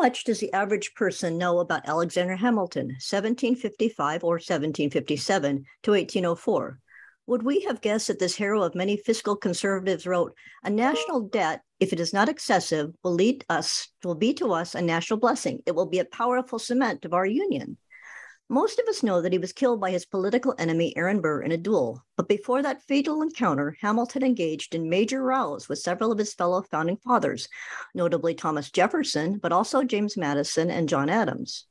Much does the average person know about Alexander Hamilton, 1755 or 1757 to 1804? Would we have guessed that this hero of many fiscal conservatives wrote, A national debt, if it is not excessive, will lead us, will be to us a national blessing. It will be a powerful cement of our union. Most of us know that he was killed by his political enemy, Aaron Burr, in a duel. But before that fatal encounter, Hamilton engaged in major rows with several of his fellow founding fathers, notably Thomas Jefferson, but also James Madison and John Adams.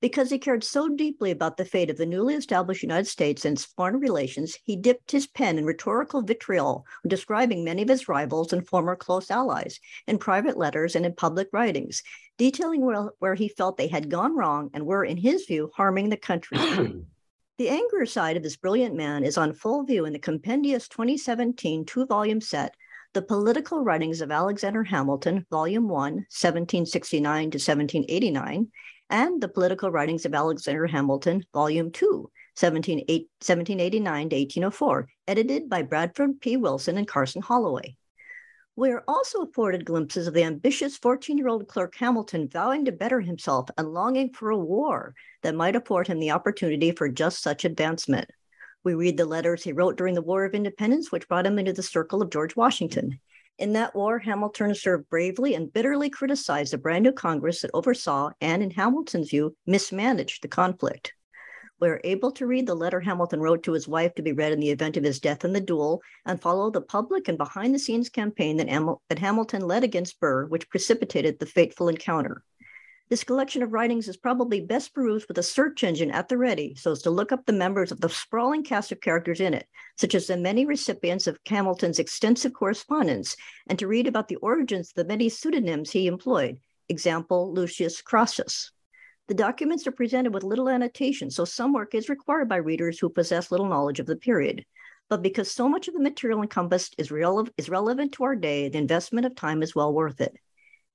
Because he cared so deeply about the fate of the newly established United States and its foreign relations, he dipped his pen in rhetorical vitriol, describing many of his rivals and former close allies in private letters and in public writings, detailing where, where he felt they had gone wrong and were, in his view, harming the country. the angrier side of this brilliant man is on full view in the compendious 2017 two volume set, The Political Writings of Alexander Hamilton, Volume 1, 1769 to 1789, and The Political Writings of Alexander Hamilton, Volume 2, 1789 to 1804, edited by Bradford P. Wilson and Carson Holloway. We are also afforded glimpses of the ambitious 14 year old clerk Hamilton vowing to better himself and longing for a war that might afford him the opportunity for just such advancement. We read the letters he wrote during the War of Independence, which brought him into the circle of George Washington. In that war, Hamilton served bravely and bitterly criticized the brand new Congress that oversaw and, in Hamilton's view, mismanaged the conflict. We are able to read the letter Hamilton wrote to his wife to be read in the event of his death in the duel and follow the public and behind the scenes campaign that, Am- that Hamilton led against Burr, which precipitated the fateful encounter. This collection of writings is probably best perused with a search engine at the ready so as to look up the members of the sprawling cast of characters in it, such as the many recipients of Hamilton's extensive correspondence, and to read about the origins of the many pseudonyms he employed. Example, Lucius Crassus. The documents are presented with little annotation, so some work is required by readers who possess little knowledge of the period. But because so much of the material encompassed is, rele- is relevant to our day, the investment of time is well worth it.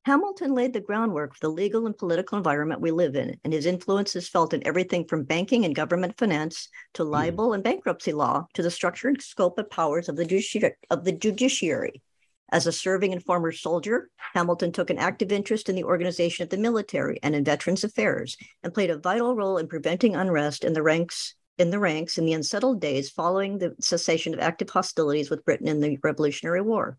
Hamilton laid the groundwork for the legal and political environment we live in, and his influence is felt in everything from banking and government finance to hmm. libel and bankruptcy law to the structure and scope and powers of the, judici- of the judiciary. As a serving and former soldier, Hamilton took an active interest in the organization of the military and in veterans affairs, and played a vital role in preventing unrest in the ranks in the ranks in the unsettled days following the cessation of active hostilities with Britain in the Revolutionary War.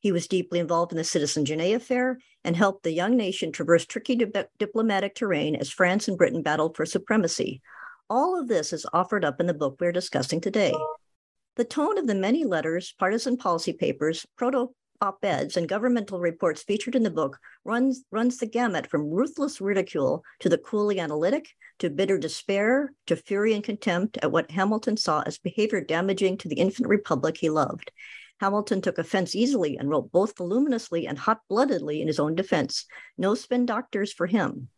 He was deeply involved in the Citizen Genet affair and helped the young nation traverse tricky di- diplomatic terrain as France and Britain battled for supremacy. All of this is offered up in the book we're discussing today. The tone of the many letters, partisan policy papers, proto op-eds and governmental reports featured in the book runs, runs the gamut from ruthless ridicule to the coolly analytic, to bitter despair, to fury and contempt at what Hamilton saw as behavior damaging to the infant republic he loved. Hamilton took offense easily and wrote both voluminously and hot-bloodedly in his own defense. No spin doctors for him.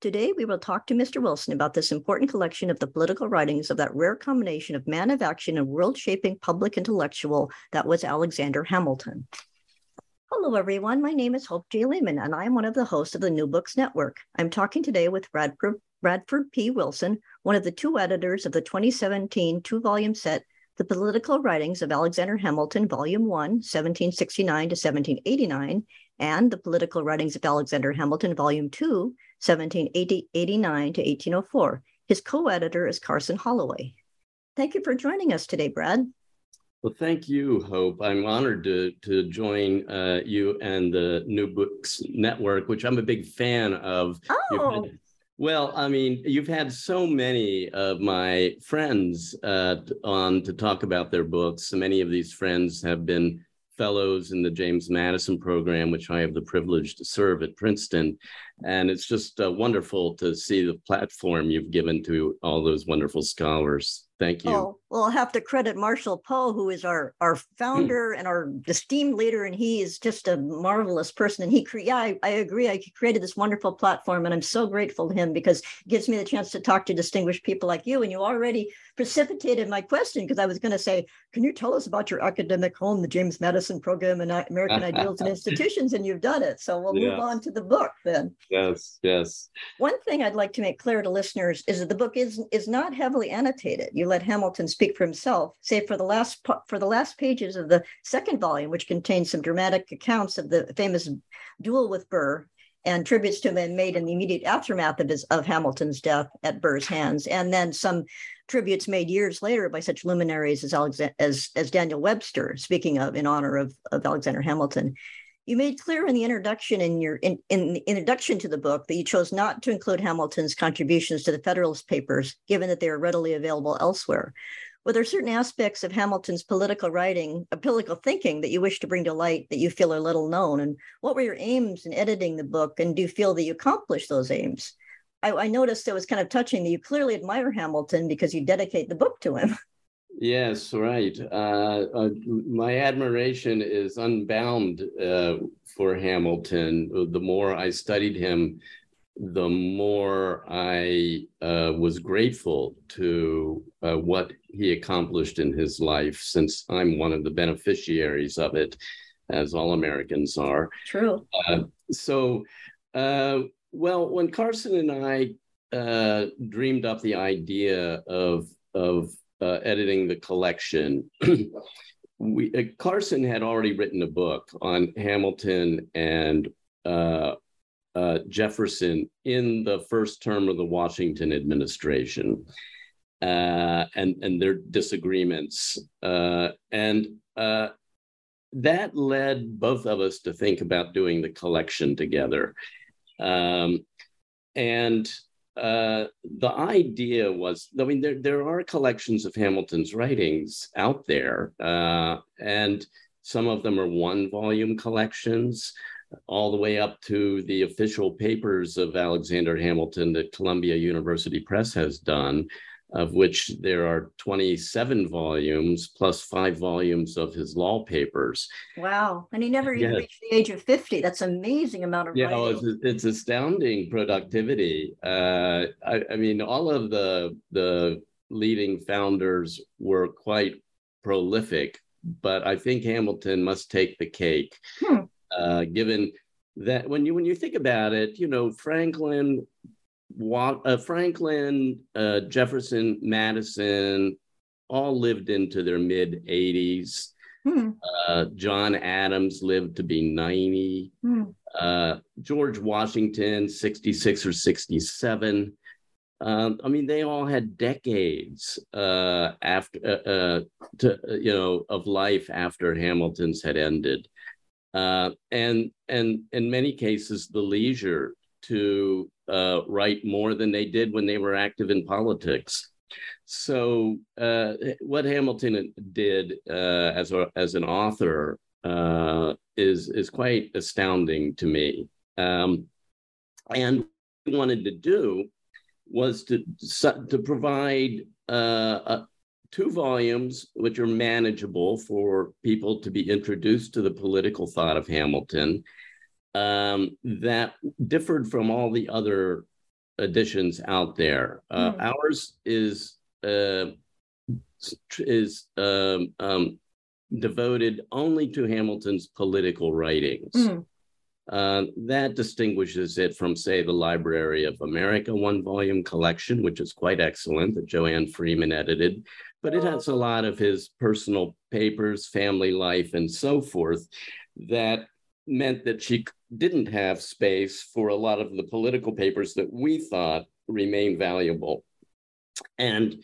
Today, we will talk to Mr. Wilson about this important collection of the political writings of that rare combination of man of action and world shaping public intellectual that was Alexander Hamilton. Hello, everyone. My name is Hope J. Leman, and I am one of the hosts of the New Books Network. I'm talking today with Bradford, P. Wilson, one of the two editors of the 2017 two volume set, The Political Writings of Alexander Hamilton, Volume 1, 1769 to 1789, and The Political Writings of Alexander Hamilton, Volume 2, 1789 to 1804. His co editor is Carson Holloway. Thank you for joining us today, Brad. Well, thank you, Hope. I'm honored to to join uh, you and the New Books Network, which I'm a big fan of. Oh. Had, well, I mean, you've had so many of my friends uh, on to talk about their books. So many of these friends have been fellows in the James Madison program, which I have the privilege to serve at Princeton. And it's just uh, wonderful to see the platform you've given to all those wonderful scholars. Thank you. Oh, Well, I'll have to credit Marshall Poe, who is our our hmm. founder and our esteemed leader, and he is just a marvelous person. And he, cre- yeah, I, I agree. I created this wonderful platform, and I'm so grateful to him because it gives me the chance to talk to distinguished people like you. And you already precipitated my question because I was going to say, can you tell us about your academic home, the James Madison Program and American Ideals and Institutions? And you've done it. So we'll move on to the book then. Yes, yes. One thing I'd like to make clear to listeners is that the book is is not heavily annotated. You let Hamilton speak speak for himself, save for the last for the last pages of the second volume, which contains some dramatic accounts of the famous duel with Burr and tributes to him made in the immediate aftermath of his of Hamilton's death at Burr's hands, and then some tributes made years later by such luminaries as Alexander, as as Daniel Webster, speaking of in honor of, of Alexander Hamilton. You made clear in the introduction in your in, in the introduction to the book that you chose not to include Hamilton's contributions to the Federalist Papers, given that they are readily available elsewhere. Were there certain aspects of Hamilton's political writing, uh, political thinking that you wish to bring to light that you feel are little known? And what were your aims in editing the book? And do you feel that you accomplished those aims? I, I noticed it was kind of touching that you clearly admire Hamilton because you dedicate the book to him. Yes, right. Uh, uh, my admiration is unbound uh, for Hamilton. The more I studied him, the more I uh, was grateful to uh, what he accomplished in his life, since I'm one of the beneficiaries of it, as all Americans are. True. Uh, so, uh, well, when Carson and I uh, dreamed up the idea of of uh, editing the collection. we, Carson had already written a book on Hamilton and uh, uh, Jefferson in the first term of the Washington administration uh, and, and their disagreements. Uh, and uh, that led both of us to think about doing the collection together. Um, and uh, the idea was i mean there, there are collections of hamilton's writings out there uh, and some of them are one volume collections all the way up to the official papers of Alexander Hamilton that Columbia University Press has done, of which there are 27 volumes plus five volumes of his law papers. Wow. And he never even reached the age of 50. That's amazing amount of yeah, oh, it's, it's, astounding productivity. Uh, I, I mean, all of the, the leading founders were quite prolific, but I think Hamilton must take the cake. Hmm uh, given that when you when you think about it, you know Franklin, uh, Franklin, uh, Jefferson, Madison, all lived into their mid 80s. Hmm. Uh, John Adams lived to be 90. Hmm. Uh, George Washington, 66 or 67. Um, I mean, they all had decades uh, after uh, uh, to you know of life after Hamilton's had ended uh, and and in many cases the leisure to uh, write more than they did when they were active in politics. So uh, what Hamilton did uh, as a, as an author uh, is is quite astounding to me. Um, and wanted to do was to to provide uh, two volumes, which are manageable for people to be introduced to the political thought of Hamilton, um, that differed from all the other editions out there. Uh, mm. Ours is uh, is um, um, devoted only to Hamilton's political writings. Mm. Uh, that distinguishes it from, say, the Library of America one volume collection, which is quite excellent, that Joanne Freeman edited, but it has a lot of his personal papers, family life, and so forth that meant that she didn't have space for a lot of the political papers that we thought remained valuable. And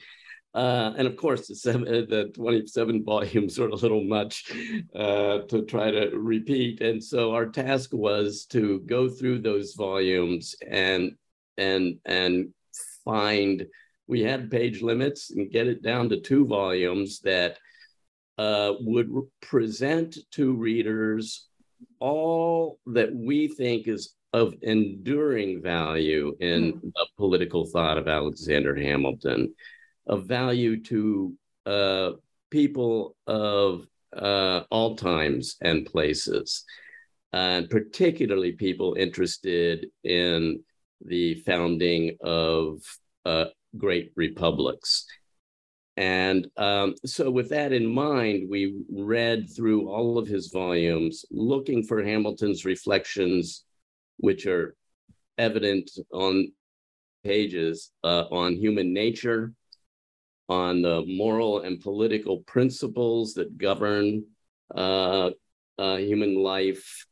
uh, and of course, the, seven, uh, the 27 volumes are a little much uh, to try to repeat. And so our task was to go through those volumes and and and find we had page limits and get it down to two volumes that uh, would present to readers all that we think is of enduring value in mm. the political thought of Alexander Hamilton, of value to uh, people of uh, all times and places, and particularly people interested in the founding of uh, great republics. And um, so, with that in mind, we read through all of his volumes, looking for Hamilton's reflections, which are evident on pages uh, on human nature, on the moral and political principles that govern uh, uh, human life,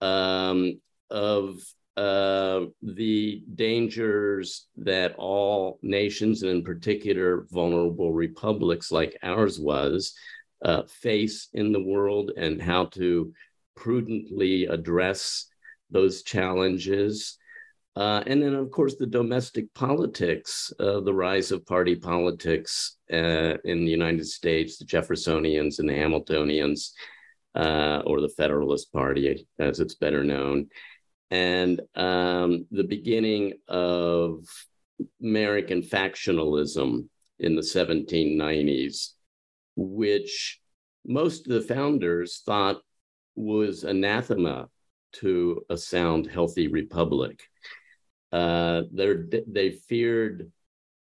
um, of the dangers that all nations, and in particular vulnerable republics like ours was, uh, face in the world, and how to prudently address those challenges. Uh, and then, of course, the domestic politics, uh, the rise of party politics uh, in the United States, the Jeffersonians and the Hamiltonians, uh, or the Federalist Party, as it's better known, and um, the beginning of American factionalism in the 1790s, which most of the founders thought was anathema to a sound, healthy republic. Uh, they feared,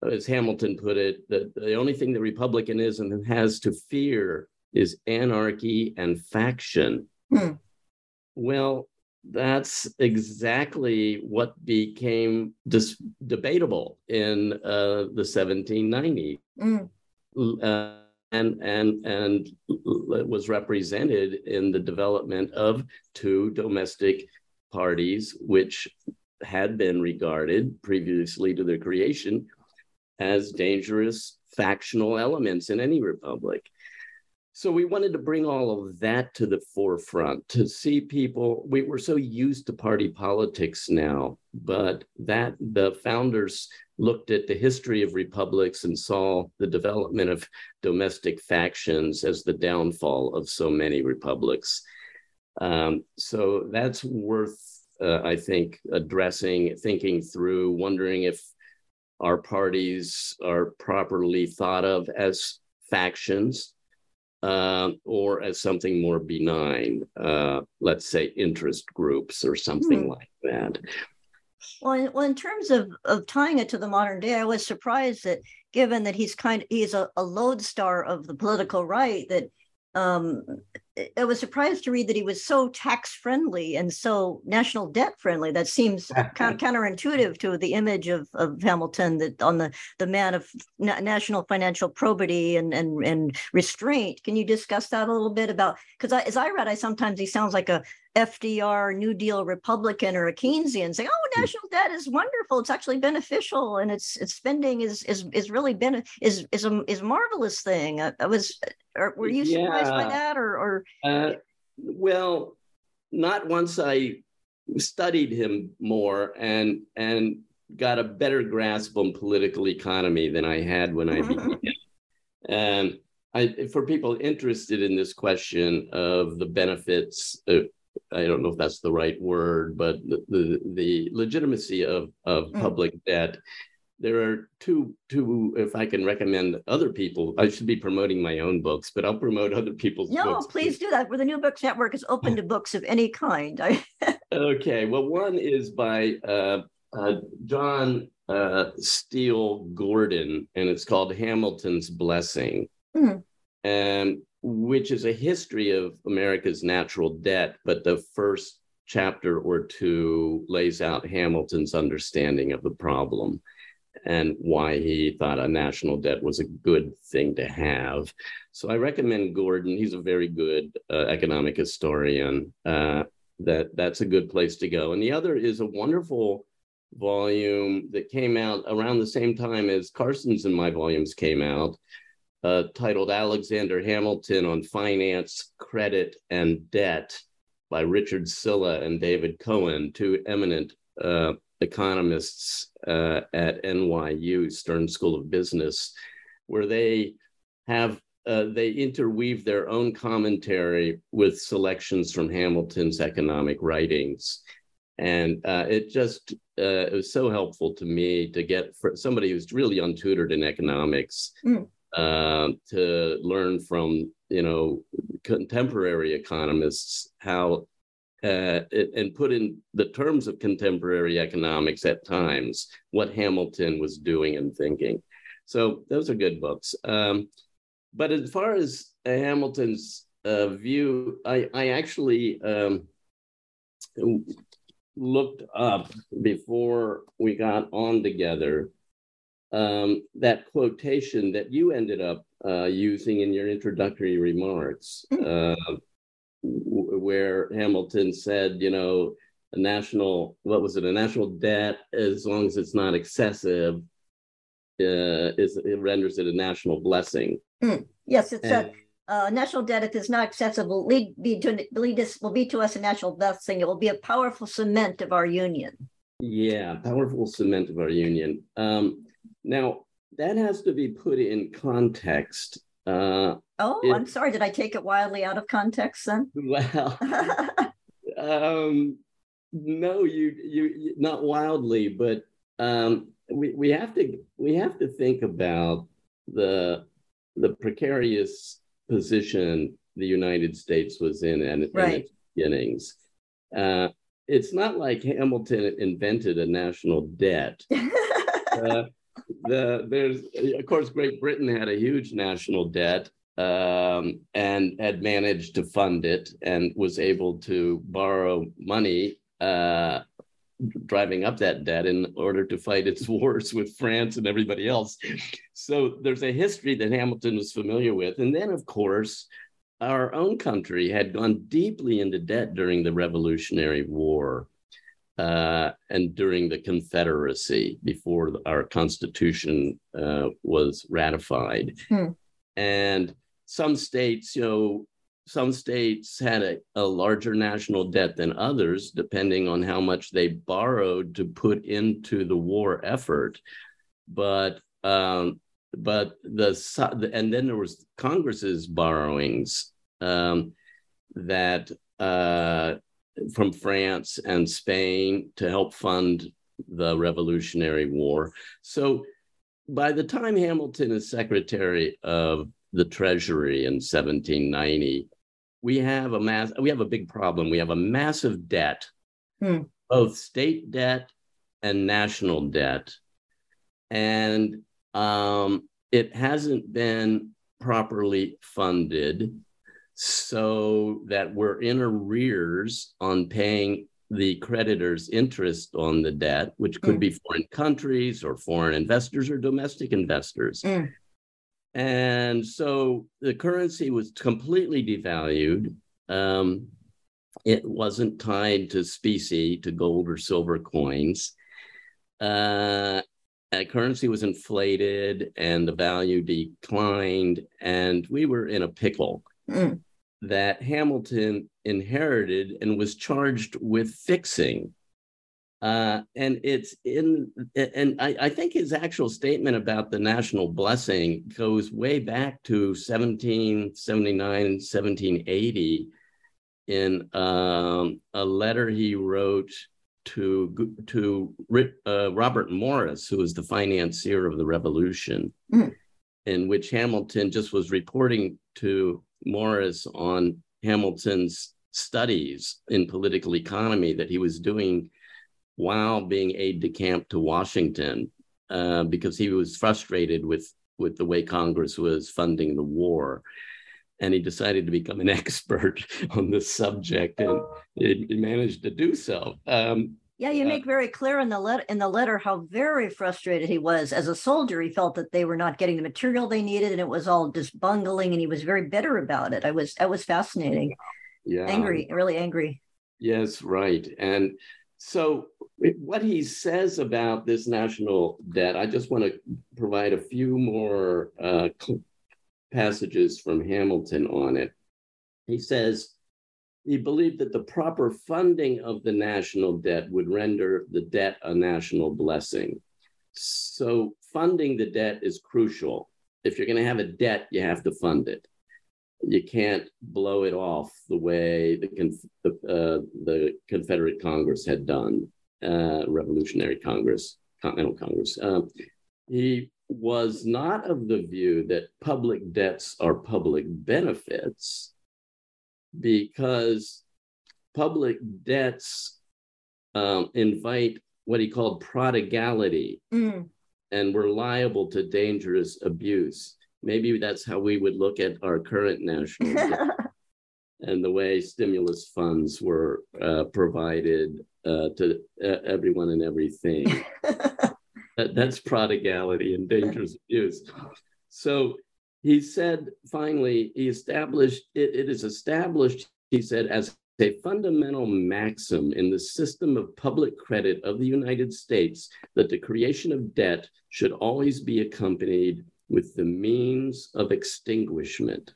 as Hamilton put it, that the only thing that republicanism has to fear is anarchy and faction. Hmm. Well, that's exactly what became dis- debatable in uh, the 1790s. Mm. Uh, and and and was represented in the development of two domestic parties, which had been regarded previously to their creation as dangerous factional elements in any republic. So we wanted to bring all of that to the forefront to see people. We were so used to party politics now, but that the founders looked at the history of republics and saw the development of domestic factions as the downfall of so many republics. Um, so that's worth uh, I think, addressing, thinking through, wondering if our parties are properly thought of as factions uh, or as something more benign, uh, let's say interest groups or something hmm. like that. Well in, well, in terms of, of tying it to the modern day, I was surprised that given that he's kind of, he's a, a lodestar of the political right, that um, I was surprised to read that he was so tax friendly and so national debt friendly. That seems counterintuitive to the image of, of Hamilton that on the, the man of na- national financial probity and, and, and restraint. Can you discuss that a little bit about? Because as I read, I sometimes he sounds like a FDR New Deal Republican or a Keynesian saying, "Oh, hmm. national debt is wonderful. It's actually beneficial, and its its spending is is is really been is is a is a marvelous thing." I, I was, or were you surprised yeah. by that, or or? Uh, well, not once I studied him more and and got a better grasp on political economy than I had when I began. and I, for people interested in this question of the benefits of I don't know if that's the right word, but the the, the legitimacy of of mm. public debt. There are two two. If I can recommend other people, I should be promoting my own books, but I'll promote other people's no, books. Please do that. Where the New Books Network is open to books of any kind. okay. Well, one is by uh, uh, John uh, Steele Gordon, and it's called Hamilton's Blessing. Mm. And which is a history of America's natural debt, but the first chapter or two lays out Hamilton's understanding of the problem and why he thought a national debt was a good thing to have. So I recommend Gordon. He's a very good uh, economic historian. Uh, that that's a good place to go. And the other is a wonderful volume that came out around the same time as Carson's and my volumes came out uh, titled Alexander Hamilton on Finance, Credit, and Debt by Richard Sylla and David Cowen, two eminent uh, economists uh, at NYU, Stern School of Business, where they have uh, they interweave their own commentary with selections from Hamilton's economic writings. And uh, it just uh, it was so helpful to me to get for somebody who's really untutored in economics mm uh, to learn from you know contemporary economists how uh, and put in the terms of contemporary economics at times what Hamilton was doing and thinking. So those are good books. Um, but as far as Hamilton's uh, view, I, I actually um, looked up before we got on together um, that quotation that you ended up uh, using in your introductory remarks. Hmm. Uh, where Hamilton said, you know, a national, what was it, a national debt, as long as it's not excessive, uh, is it renders it a national blessing. Mm. Yes, it's and, a uh, national debt. If it's not accessible, lead be to lead us will be to us a national blessing. It will be a powerful cement of our union. Yeah, powerful cement of our union. Um, now that has to be put in context uh, oh, it, I'm sorry. Did I take it wildly out of context then? Well, um, no, you, you not wildly, but um, we we have to we have to think about the the precarious position the United States was in at, right. in its beginnings. Uh, it's not like Hamilton invented a national debt. uh, the there's of course Great Britain had a huge national debt um, and had managed to fund it and was able to borrow money uh, driving up that debt in order to fight its wars with France and everybody else. So there's a history that Hamilton was familiar with. And then, of course, our own country had gone deeply into debt during the Revolutionary War uh, and during the Confederacy before our Constitution uh, was ratified. Hmm. And some states, you know, some states had a, a, larger national debt than others, depending on how much they borrowed to put into the war effort. But um, but the and then there was Congress's borrowings um, that uh, from France and Spain to help fund the Revolutionary War. So by the time Hamilton is Secretary of the Treasury in 1790, we have a mass we have a big problem. We have a massive debt, hmm. both state debt and national debt, and um, it hasn't been properly funded so that we're in arrears on paying the creditors interest on the debt, which could mm. be foreign countries or foreign investors or domestic investors. Mm. And so the currency was completely devalued. Um, it wasn't tied to specie, to gold or silver coins. Uh, currency was inflated and the value declined, and we were in a pickle. Mm that Hamilton inherited and was charged with fixing. Uh, and it's in, and I, I, think his actual statement about the national blessing goes way back to 1779, 1780 in um, a letter he wrote to, to uh, Robert Morris, who was the financier of the revolution, mm. in which Hamilton just was reporting to Morris on Hamilton's studies in political economy that he was doing while being aide de camp to Washington uh, because he was frustrated with, with the way Congress was funding the war. And he decided to become an expert on this subject and he managed to do so. Um, yeah, you make very clear in the letter in the letter how very frustrated he was as a soldier. He felt that they were not getting the material they needed, and it was all just bungling, and he was very bitter about it. I was that was fascinating. Yeah, angry, really angry. Yes, right. And so, what he says about this national debt, I just want to provide a few more uh, passages from Hamilton on it. He says he believed that the proper funding of the national debt would render the debt a national blessing. So, funding the debt is crucial. If you're going to have a debt, you have to fund it. You can't blow it off the way the, uh, the Confederate Congress had done, uh, Revolutionary Congress, Continental Congress. Uh, he was not of the view that public debts are public benefits because public debts um, invite what he called prodigality mm. and were liable to dangerous abuse. Maybe that's how we would look at our current national debt and the way stimulus funds were uh, provided uh, to uh, everyone and everything. that, that's prodigality and dangerous abuse. So he said finally, he established it, it is established, he said, as a fundamental maxim in the system of public credit of the United States that the creation of debt should always be accompanied with the means of extinguishment.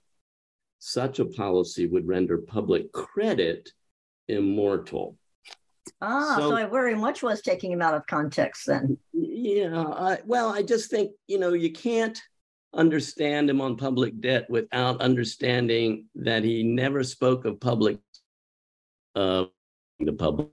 Such a policy would render public credit immortal. Ah, so, so I very much was taking him out of context then. Yeah, I, well, I just think, you know, you can't understand him on public debt without understanding that he never spoke of public uh, the public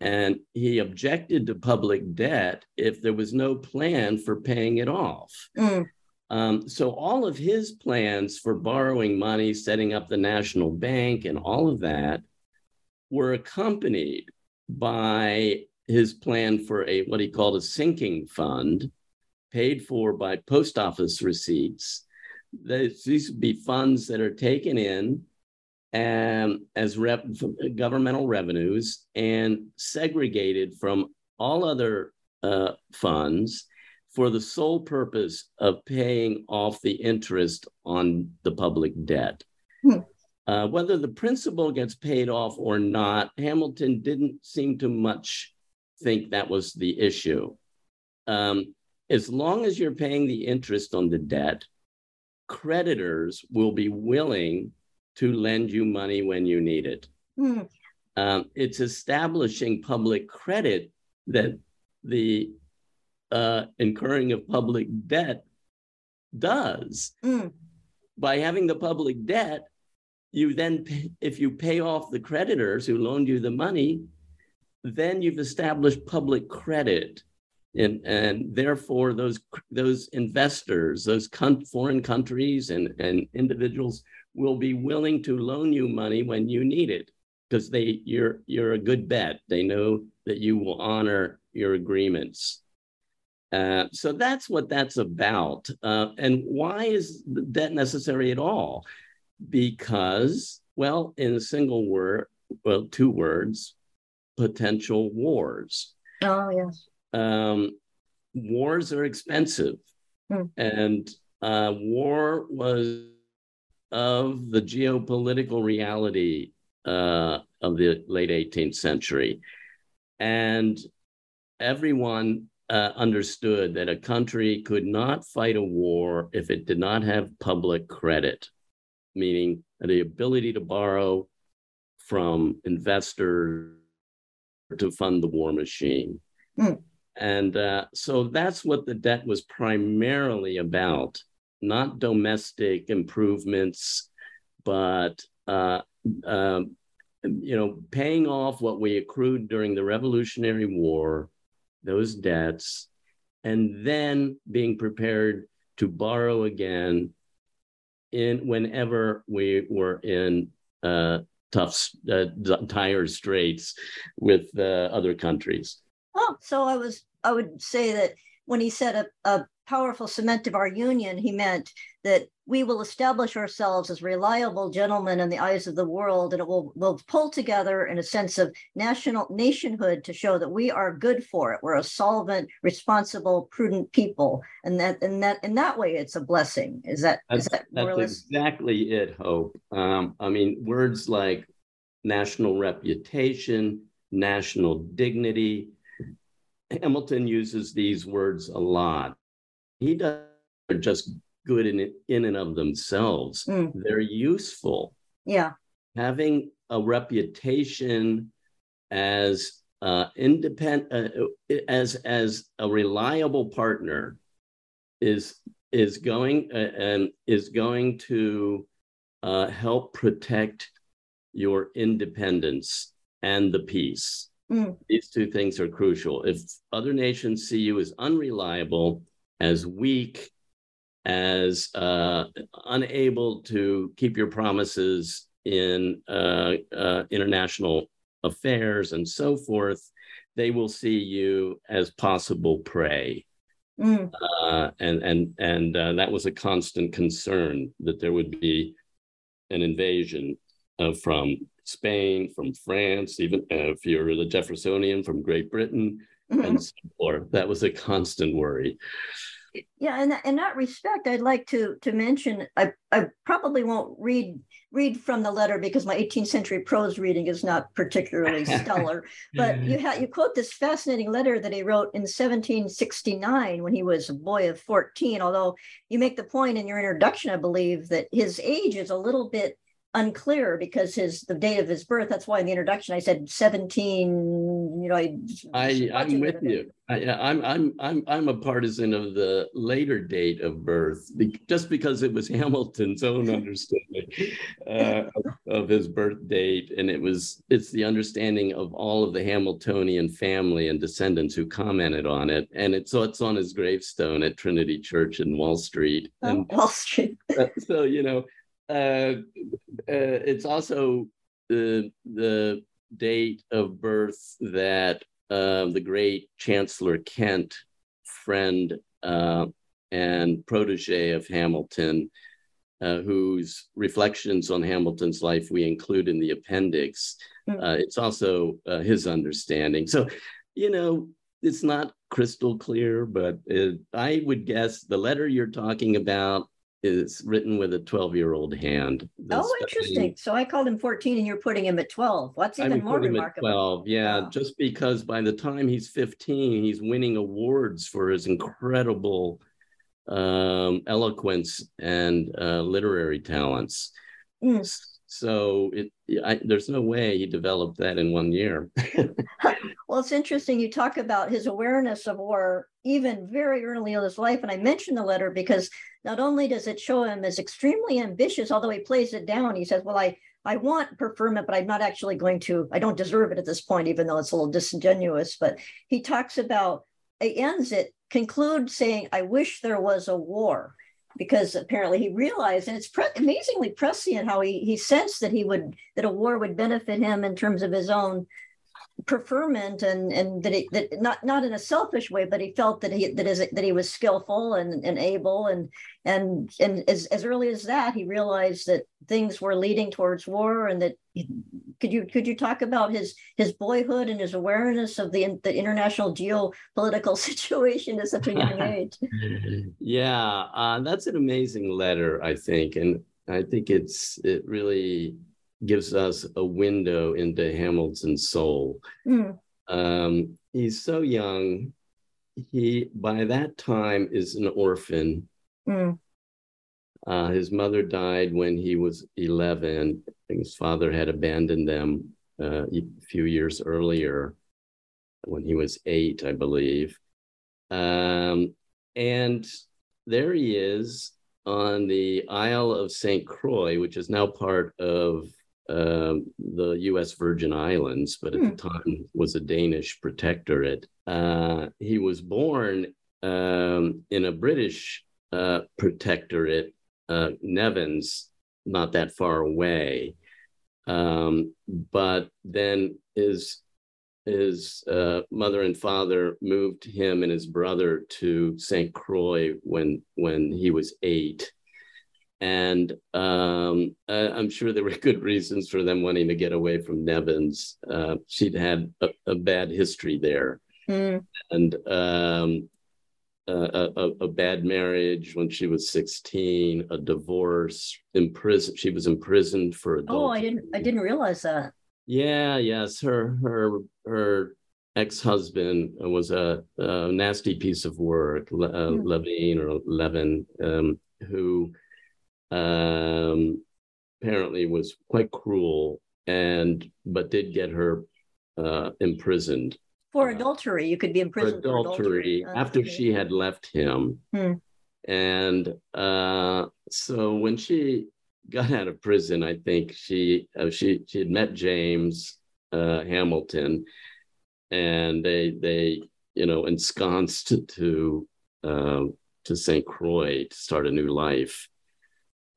and he objected to public debt if there was no plan for paying it off. Mm. Um, so all of his plans for borrowing money, setting up the national bank, and all of that were accompanied by his plan for a what he called a sinking fund, paid for by post office receipts. These would be funds that are taken in um, as rep, governmental revenues and segregated from all other uh, funds for the sole purpose of paying off the interest on the public debt. Hmm. Uh, whether the principal gets paid off or not, Hamilton didn't seem to much think that was the issue. Um, as long as you're paying the interest on the debt, creditors will be willing to lend you money when you need it. Hmm. Um, it's establishing public credit that the uh, incurring of public debt does. Mm. By having the public debt, you then, pay, if you pay off the creditors who loaned you the money, then you've established public credit. And, and therefore, those, those investors, those con- foreign countries and, and individuals will be willing to loan you money when you need it because they you're you're a good bet. They know that you will honor your agreements. Uh, so that's what that's about. Uh, and why is debt necessary at all? Because, well, in a single word, well, two words, potential wars. Oh yes. Um, wars are expensive, hmm. and uh, war was of the geopolitical reality uh, of the late 18th century. And everyone uh, understood that a country could not fight a war if it did not have public credit, meaning the ability to borrow from investors to fund the war machine. Mm. And uh, so that's what the debt was primarily about not domestic improvements, but uh, uh, you know, paying off what we accrued during the Revolutionary War, those debts, and then being prepared to borrow again in whenever we were in uh, tough, uh, tire straits with uh, other countries. Oh, so I was I would say that when he said a, a powerful cement of our union, he meant that we will establish ourselves as reliable gentlemen in the eyes of the world, and it will will pull together in a sense of national nationhood to show that we are good for it. We're a solvent, responsible, prudent people, and that and that in that way, it's a blessing. Is that that's, is that that's exactly it, Hope? Um, I mean, words like national reputation, national dignity. Hamilton uses these words a lot he does are just good in in and of themselves. Mm. They're useful. Yeah. Having a reputation as uh, independent uh, as as a reliable partner is is going uh, and is going to uh, help protect your independence and the peace. Mm. These two things are crucial. If other nations see you as unreliable, as weak, as uh, unable to keep your promises in uh, uh, international affairs and so forth, they will see you as possible prey. Mm. Uh, and and and uh, that was a constant concern that there would be an invasion uh, from Spain, from France, even uh, if you're the Jeffersonian from Great Britain, mm-hmm. and so forth. That was a constant worry. Yeah, and in that respect, I'd like to to mention I, I probably won't read read from the letter because my 18th century prose reading is not particularly stellar. but you ha- you quote this fascinating letter that he wrote in 1769 when he was a boy of 14. Although you make the point in your introduction, I believe that his age is a little bit unclear because his the date of his birth. That's why in the introduction I said 17. You know, I, I I'm with you. I, I'm I'm I'm I'm a partisan of the later date of birth, just because it was Hamilton's own understanding uh, of his birth date, and it was it's the understanding of all of the Hamiltonian family and descendants who commented on it, and it's so it's on his gravestone at Trinity Church in Wall Street. Oh, and, Wall Street. uh, so you know, uh, uh, it's also the the date of birth that uh, the great Chancellor Kent, friend uh, and protege of Hamilton, uh, whose reflections on Hamilton's life we include in the appendix. Hmm. Uh, it's also his understanding. So, you know, it's not crystal clear, but it, I would guess the letter you're talking about is written with a 12 year old hand. oh, interesting. So I called him 14 and you're putting him at 12. What's even more remarkable? 12, yeah, wow. just because by the time he's 15, he's winning awards for his incredible um, eloquence and uh, literary talents. Mm. So it, I, there's no way he developed that in one year. well, it's interesting. You talk about his awareness of war even very early in his life. And I mentioned the letter because not only does it show him as extremely ambitious, although he plays it down, he says, Well, I, I want preferment, but I'm not actually going to, I don't deserve it at this point, even though it's a little disingenuous. But he talks about, he ends it, concludes saying, I wish there was a war because apparently he realized, and it's pre- amazingly prescient how he he sensed that he would that a war would benefit him in terms of his own preferment and and that he, that not not in a selfish way but he felt that he that is that he was skillful and, and able and and and as, as early as that he realized that things were leading towards war and that could you could you talk about his his boyhood and his awareness of the the international geopolitical situation at such a young age? Yeah uh, that's an amazing letter i think and i think it's it really gives us a window into Hamilton's soul. Mm. Um, he's so young. He, by that time, is an orphan. Mm. Uh, his mother died when he was 11. his father had abandoned them uh, a few years earlier when he was eight, I believe. Um, and there he is on the Isle of St. Croix, which is now part of um, the U.S. Virgin Islands, but at hmm. the time was a Danish protectorate. Uh, he was born um, in a British uh, protectorate, uh, Nevis, not that far away. Um, but then his his uh, mother and father moved him and his brother to St. Croix when when he was eight and um, I'm sure there were good reasons for them wanting to get away from Nevis. Uh, she'd had a, a, bad history there, mm. and um, a, a, a, bad marriage when she was 16, a divorce, imprisoned. She was imprisoned for adultery. Oh, I didn't. I didn't realize that. Yeah. Yes. Her. Her. Her ex-husband was a, a nasty piece of work, uh, mm. Levine or Levin, um, who um, apparently was quite cruel and but did get her uh, imprisoned for adultery. You could be imprisoned for adultery, for adultery after she had left him. Hmm. And uh, so when she got out of prison, I think she uh, she she had met James uh, Hamilton, and they they you know ensconced to uh, to St. Croix to start a new life.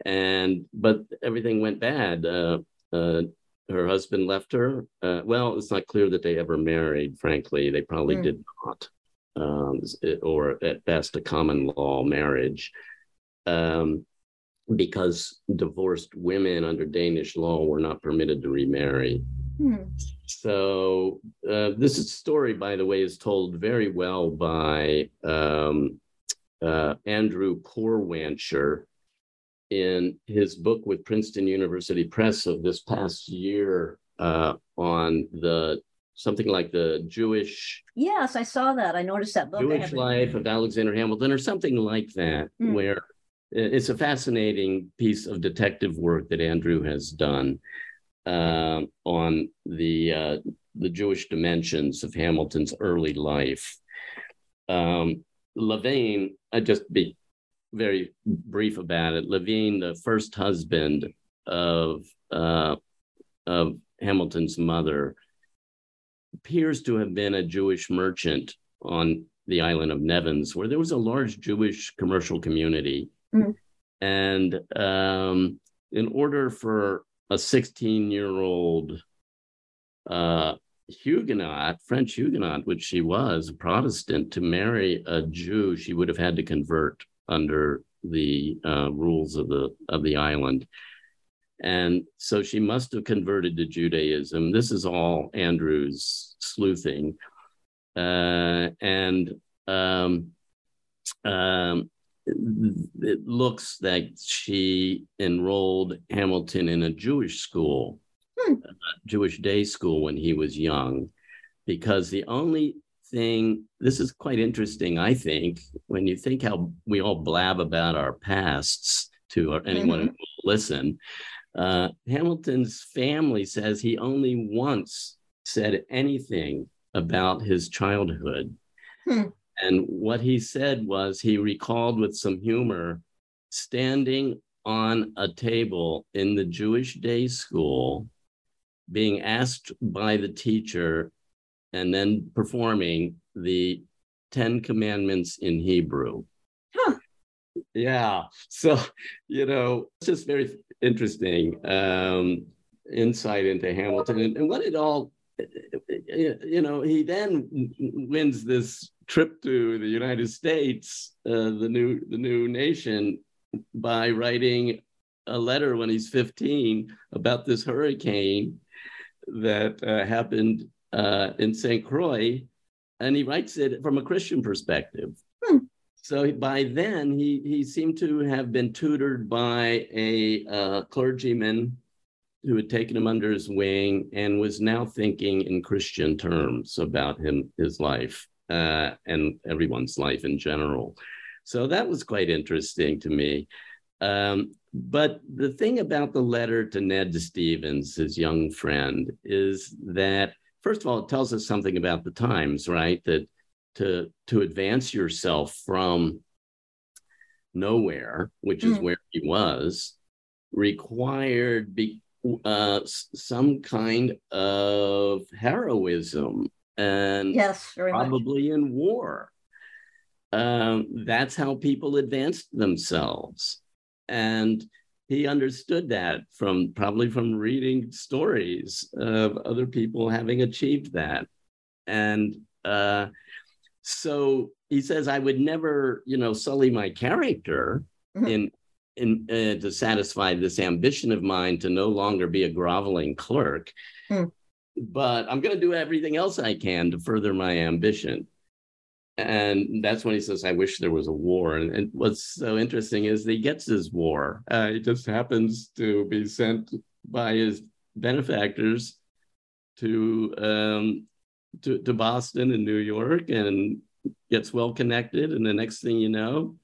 And but everything went bad. Uh, uh, her husband left her. Uh, well, it's not clear that they ever married. Frankly, they probably mm. did not, um, or at best a common law marriage. Um, because divorced women under Danish law were not permitted to remarry. Hmm. So uh, this story, by the way, is told very well by um, uh, Andrew Porwancher in his book with Princeton University Press of this past year uh, on the something like the Jewish. Yes, I saw that. I noticed that book. Jewish life of Alexander Hamilton, or something like that, mm. where it's a fascinating piece of detective work that Andrew has done uh, on the uh, the Jewish dimensions of Hamilton's early life. Um, Levane, I just be very brief about it. Levine, the first husband of uh, of Hamilton's mother, appears to have been a Jewish merchant on the island of Nevis, where there was a large Jewish commercial community Mm. And um, in order for a 16 year old uh, Huguenot, French Huguenot, which she was, a Protestant, to marry a Jew, she would have had to convert under the uh, rules of the of the island. And so she must have converted to Judaism. This is all Andrew's sleuthing. Uh, and um, um, it looks that she enrolled Hamilton in a Jewish school, hmm. a Jewish day school when he was young, because the only thing, this is quite interesting, I think, when you think how we all blab about our pasts to anyone mm-hmm. who will listen. Uh, Hamilton's family says he only once said anything about his childhood. Hmm. And what he said was he recalled with some humor standing on a table in the Jewish day school, being asked by the teacher, and then performing the Ten Commandments in Hebrew. Huh. Yeah. So, you know, it's just very interesting um, insight into Hamilton and, and what it all you know, he then wins this trip to the United States, uh, the new the new nation, by writing a letter when he's 15 about this hurricane that uh, happened uh, in St. Croix, and he writes it from a Christian perspective. Hmm. So by then, he he seemed to have been tutored by a uh, clergyman who had taken him under his wing and was now thinking in Christian terms about him, his life, uh, and everyone's life in general. So that was quite interesting to me. Um, but the thing about the letter to Ned Stevens, his young friend, is that first of all, it tells us something about the times, right? That to to advance yourself from nowhere, which is mm. where he was, required be, uh, some kind of heroism and yes, probably much. in war. Um, that's how people advanced themselves. And he understood that from probably from reading stories of other people having achieved that. And uh, so he says, I would never, you know, sully my character mm-hmm. in in, uh, to satisfy this ambition of mine to no longer be a groveling clerk. Hmm. But I'm going to do everything else I can to further my ambition. And that's when he says, I wish there was a war. And, and what's so interesting is he gets his war. Uh, he just happens to be sent by his benefactors to, um, to, to Boston and New York and gets well connected. And the next thing you know,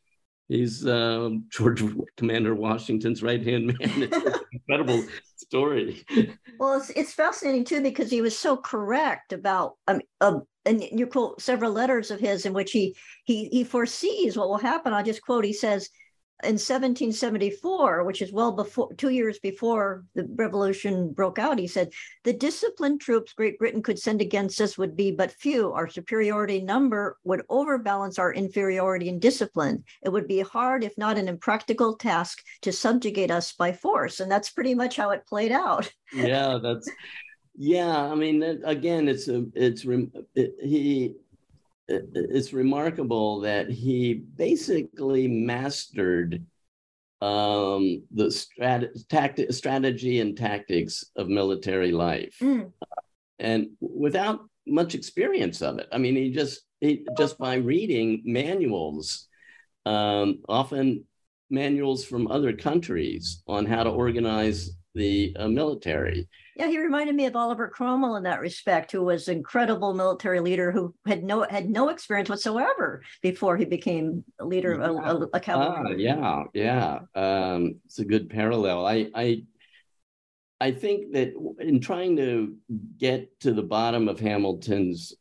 He's uh, George Commander Washington's right hand man. Incredible story. Well, it's, it's fascinating too because he was so correct about um, uh, and you quote several letters of his in which he he he foresees what will happen. I'll just quote. He says, in 1774, which is well before two years before the revolution broke out, he said, The disciplined troops Great Britain could send against us would be but few. Our superiority in number would overbalance our inferiority in discipline. It would be hard, if not an impractical task, to subjugate us by force. And that's pretty much how it played out. yeah, that's, yeah. I mean, again, it's a, it's, it, he, it's remarkable that he basically mastered um, the strat- tacti- strategy and tactics of military life, mm. and without much experience of it. I mean, he just he just by reading manuals, um, often manuals from other countries on how to organize the uh, military. Yeah, he reminded me of Oliver Cromwell in that respect, who was an incredible military leader who had no had no experience whatsoever before he became a leader yeah. of a, a cavalry. Ah, yeah, yeah. Um, it's a good parallel. I, I I think that in trying to get to the bottom of Hamilton's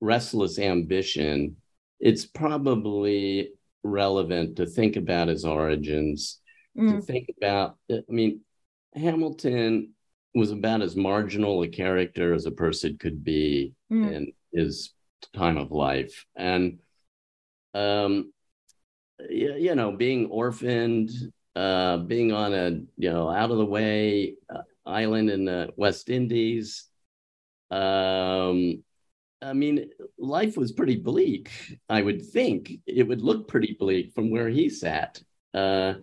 restless ambition, it's probably relevant to think about his origins, mm. to think about, I mean, Hamilton was about as marginal a character as a person could be mm. in his time of life. And, um, you, you know, being orphaned, uh, being on a, you know, out of the way uh, island in the West Indies. Um, I mean, life was pretty bleak. I would think it would look pretty bleak from where he sat. Uh,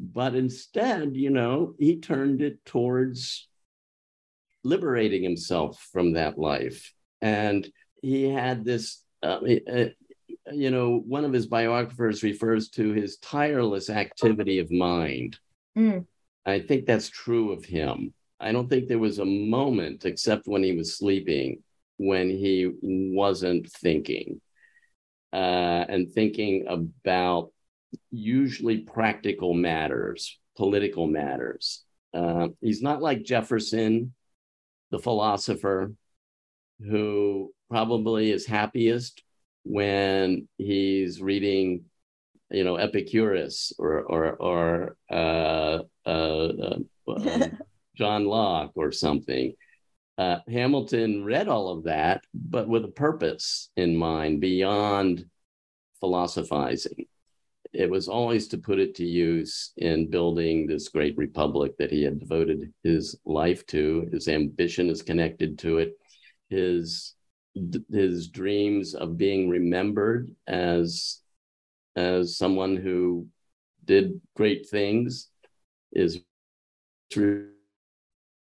but instead, you know, he turned it towards liberating himself from that life. And he had this, uh, uh, you know, one of his biographers refers to his tireless activity of mind. Mm. I think that's true of him. I don't think there was a moment, except when he was sleeping, when he wasn't thinking uh, and thinking about usually practical matters, political matters. Uh, he's not like Jefferson, the philosopher who probably is happiest when he's reading you know epicurus or or or uh, uh, uh, john locke or something uh, hamilton read all of that but with a purpose in mind beyond philosophizing it was always to put it to use in building this great republic that he had devoted his life to. His ambition is connected to it. His his dreams of being remembered as as someone who did great things is true.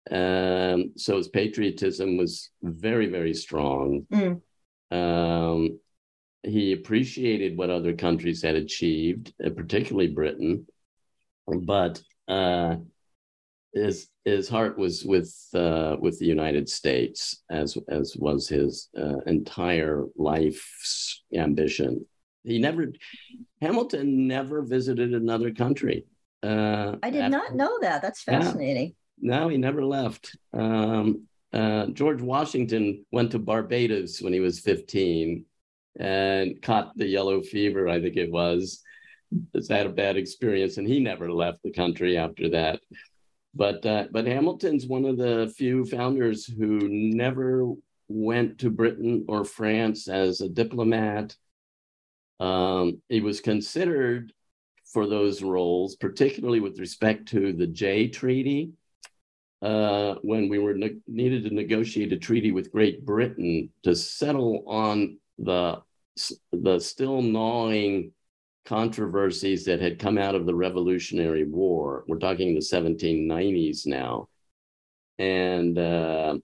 Um, so his patriotism was very, very strong. Mm. Um, he appreciated what other countries had achieved, uh, particularly Britain, but uh, his his heart was with uh, with the United States, as as was his uh, entire life's ambition. He never Hamilton never visited another country. Uh, I did after, not know that. That's fascinating. Yeah. No, he never left. Um, uh, George Washington went to Barbados when he was 15 and caught the yellow fever, I think it was. It's had a bad experience, and he never left the country after that. But uh, but Hamilton's one of the few founders who never went to Britain or France as a diplomat. Um, he was considered for those roles, particularly with respect to the Jay Treaty, uh, when we were ne- needed to negotiate a treaty with Great Britain to settle on the the still gnawing controversies that had come out of the Revolutionary War. We're talking the 1790s now. And uh,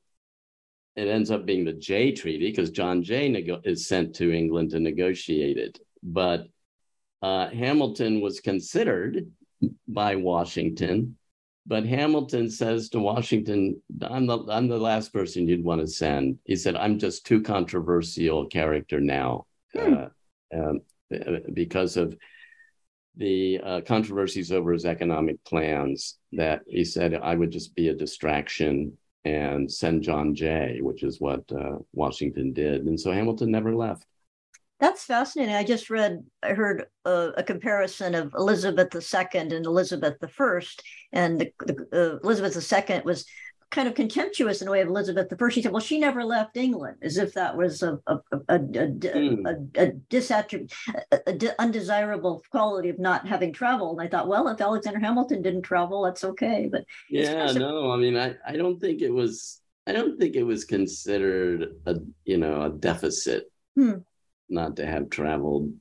it ends up being the Jay Treaty because John Jay nego- is sent to England to negotiate it. But uh, Hamilton was considered by Washington. But Hamilton says to Washington, I'm the, I'm the last person you'd want to send. He said, I'm just too controversial a character now hmm. uh, um, because of the uh, controversies over his economic plans that he said I would just be a distraction and send John Jay, which is what uh, Washington did. And so Hamilton never left. That's fascinating. I just read, I heard a, a comparison of Elizabeth II and Elizabeth I, and the, the, uh, Elizabeth II was kind of contemptuous in a way of Elizabeth I. She said, "Well, she never left England," as if that was a a a, a, mm. a, a disattrib- a, undesirable quality of not having traveled. And I thought, well, if Alexander Hamilton didn't travel, that's okay. But yeah, no, I mean, I I don't think it was. I don't think it was considered a you know a deficit hmm. not to have traveled,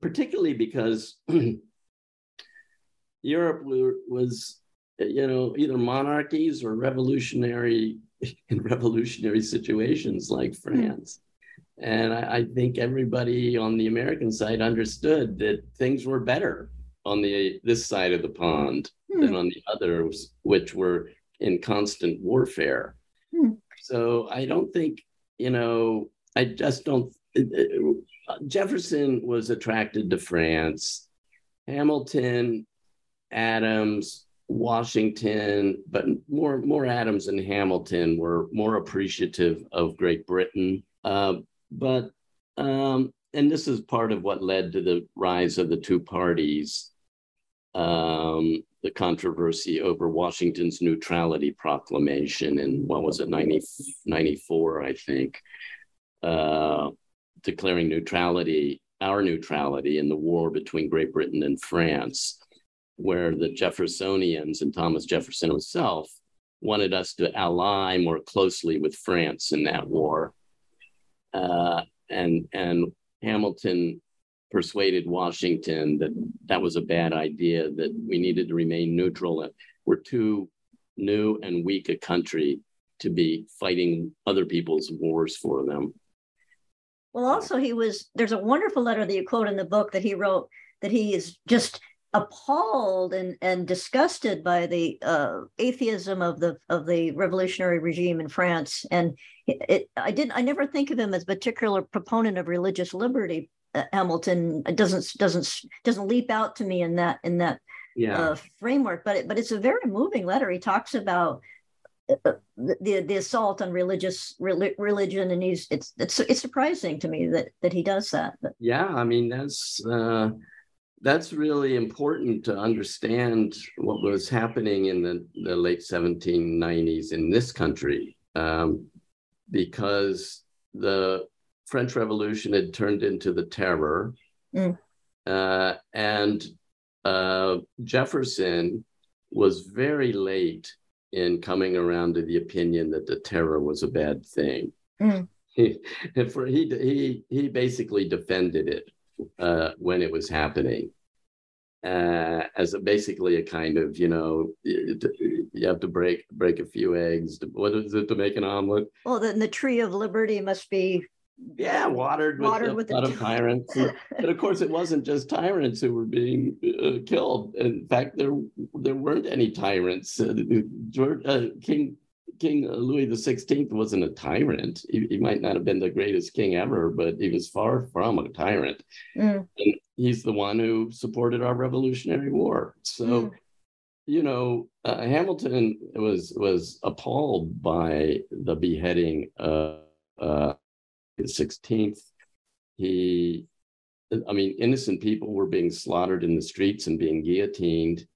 particularly because Europe was you know, either monarchies or revolutionary in revolutionary situations like hmm. France. And I, I, think everybody on the American side understood that things were better on the this side of the pond mm. than on the others, which were in constant warfare. Mm. So I don't think, you know, I just don't. Jefferson was attracted to France. Hamilton, Adams, Washington, but more more Adams and Hamilton were more appreciative of Great Britain. Uh, but um, and this is part of what led to the rise of the two parties. Um, the controversy over Washington's neutrality proclamation in what was it, 90, 94, I think, uh, declaring neutrality, our neutrality in the war between Great Britain and France where the Jeffersonians and Thomas Jefferson himself wanted us to ally more closely with France in that war. Uh, and, and Hamilton persuaded Washington that that was a bad idea, that we needed to remain neutral. We're too new and weak a country to be fighting other people's wars for them. Well, also, he was, there's a wonderful letter that you quote in the book that he wrote that he is just appalled and, and disgusted by the uh, atheism of the of the revolutionary regime in France. And it, it, I didn't I never think of him as a particular proponent of religious liberty. Uh, Hamilton doesn't doesn't doesn't leap out to me in that in that yeah. uh, framework. But it, but it's a very moving letter. He talks about uh, uh, the the assault on religious religion and he's it's it's it's surprising to me that that he does that but. yeah i mean that's uh that's really important to understand what was happening in the, the late 1790s in this country um, because the French Revolution had turned into the terror. Mm. Uh, and uh, Jefferson was very late in coming around to the opinion that the terror was a bad thing. Mm. He, for, he, he, he basically defended it uh, when it was happening. Uh, as a, basically a kind of you know you have to break break a few eggs to, what is it to make an omelet? Well then the tree of liberty must be yeah watered, watered with, with a lot of tyrants but of course it wasn't just tyrants who were being uh, killed. In fact there there weren't any tyrants. Uh, George, uh, king King Louis XVI wasn't a tyrant. He, he, might not have been the greatest king ever, but he was far from a tyrant. Mm. And he's the one who supported our Revolutionary War. So, mm. you know, uh, Hamilton was was appalled by the beheading of uh, the 16th. He, I mean, innocent people were being slaughtered in the streets and being guillotined.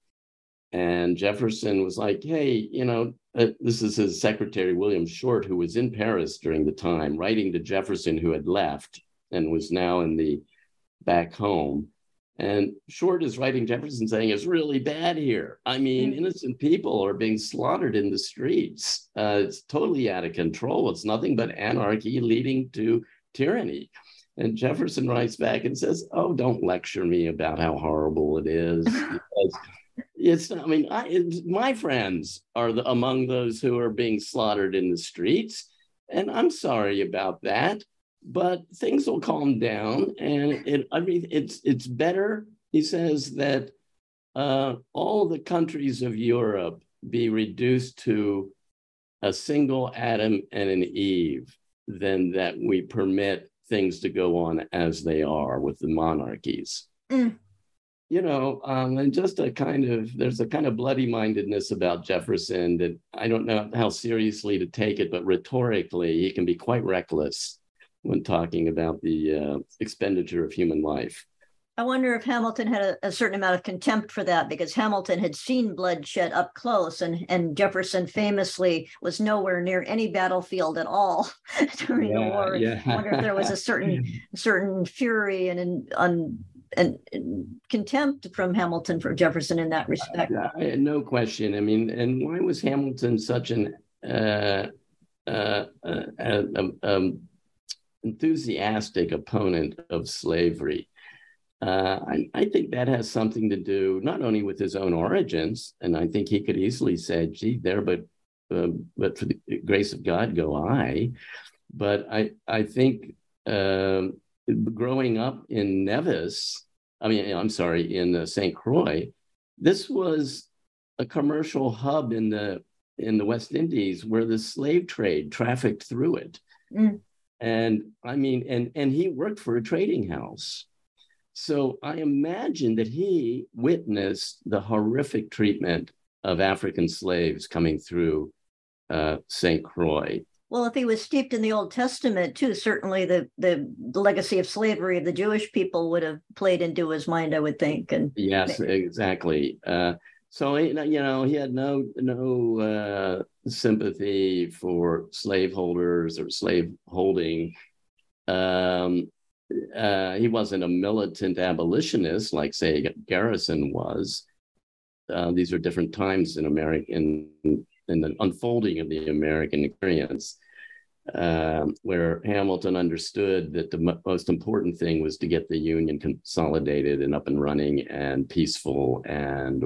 And Jefferson was like, hey, you know, uh, this is his secretary, William Short, who was in Paris during the time, writing to Jefferson, who had left and was now in the back home. And Short is writing Jefferson saying it's really bad here. I mean, mm-hmm. innocent people are being slaughtered in the streets. Uh, it's totally out of control. It's nothing but anarchy leading to tyranny. And Jefferson writes back and says, Oh, don't lecture me about how horrible it is. It's i mean I, my friends are the, among those who are being slaughtered in the streets and i'm sorry about that but things will calm down and it i mean it's it's better he says that uh, all the countries of europe be reduced to a single adam and an eve than that we permit things to go on as they are with the monarchies. Mm you know, um, and just a kind of there's a kind of bloody mindedness about Jefferson that I don't know how seriously to take it, but rhetorically he can be quite reckless. when talking about the uh, expenditure of human life. I wonder if Hamilton had a, a, certain amount of contempt for that because Hamilton had seen bloodshed up close, and and Jefferson famously was nowhere near any battlefield at all during yeah, the war. Yeah. I wonder if there was a certain certain fury and and, and, contempt from Hamilton for Jefferson in that respect. Uh, no question. I mean, and why was Hamilton such an uh, uh, uh um, enthusiastic opponent of slavery? Uh, I, I, think that has something to do not only with his own origins, and I think he could easily say, "Gee, there, but uh, but for the grace of God go I." But I I think uh, growing up in Nevis, I mean, I'm sorry, in uh, St. Croix, this was a commercial hub in the in the West Indies where the slave trade trafficked through it. Mm. And I mean, and and he worked for a trading house. So I imagine that he witnessed the horrific treatment of African slaves coming through uh, St. Croix. Well, if he was steeped in the Old Testament too, certainly the, the, legacy of slavery of the Jewish people would have played into his mind, I would think. And yes, exactly. Uh, so you know, he had no no uh, sympathy for slaveholders or slave holding. Um, uh, he wasn't a militant abolitionist like, say, Garrison was. Uh, these are different times in American in, in the unfolding of the American experience, um, where Hamilton understood that the m- most important thing was to get the Union consolidated and up and running and peaceful and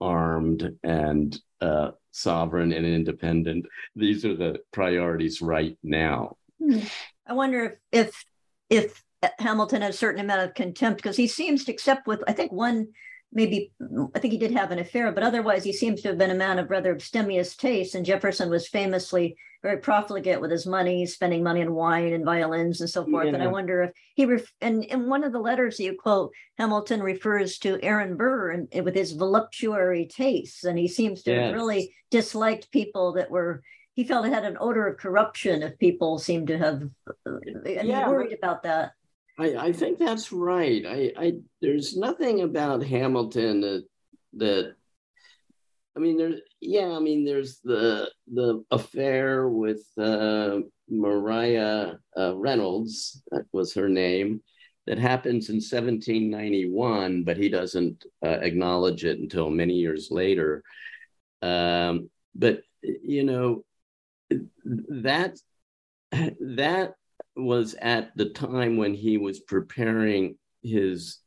armed and uh, sovereign and independent. These are the priorities right now. Hmm. I wonder if if if Hamilton had a certain amount of contempt because he seems to accept with I think one maybe I think he did have an affair, but otherwise he seems to have been a man of rather abstemious taste. And Jefferson was famously very profligate with his money, spending money on wine and violins and so forth. Yeah. And I wonder if he ref- and in one of the letters you quote, Hamilton refers to Aaron Burr and, and with his voluptuary tastes, and he seems to yes. have really disliked people that were he felt it had an odor of corruption if people seemed to have uh, uh, and yeah, he worried about that I, I think that's right. I, I there's nothing about Hamilton that that I mean there's yeah, I mean there's the the affair with uh, Maria uh, Reynolds, that was her name, that happens in 1791, but he doesn't uh, acknowledge it until many years later. Um, but you know that that was at the time when he was preparing his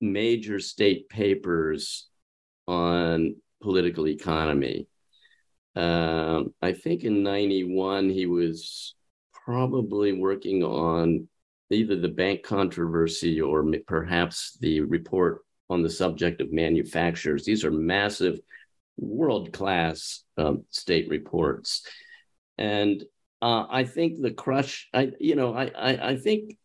major state papers on political economy. Um, I think in 91, he was probably working on either the bank controversy or perhaps the report on the subject of manufacturers. These are massive, world class um, state reports. And uh, I think the crush. I you know I I, I think.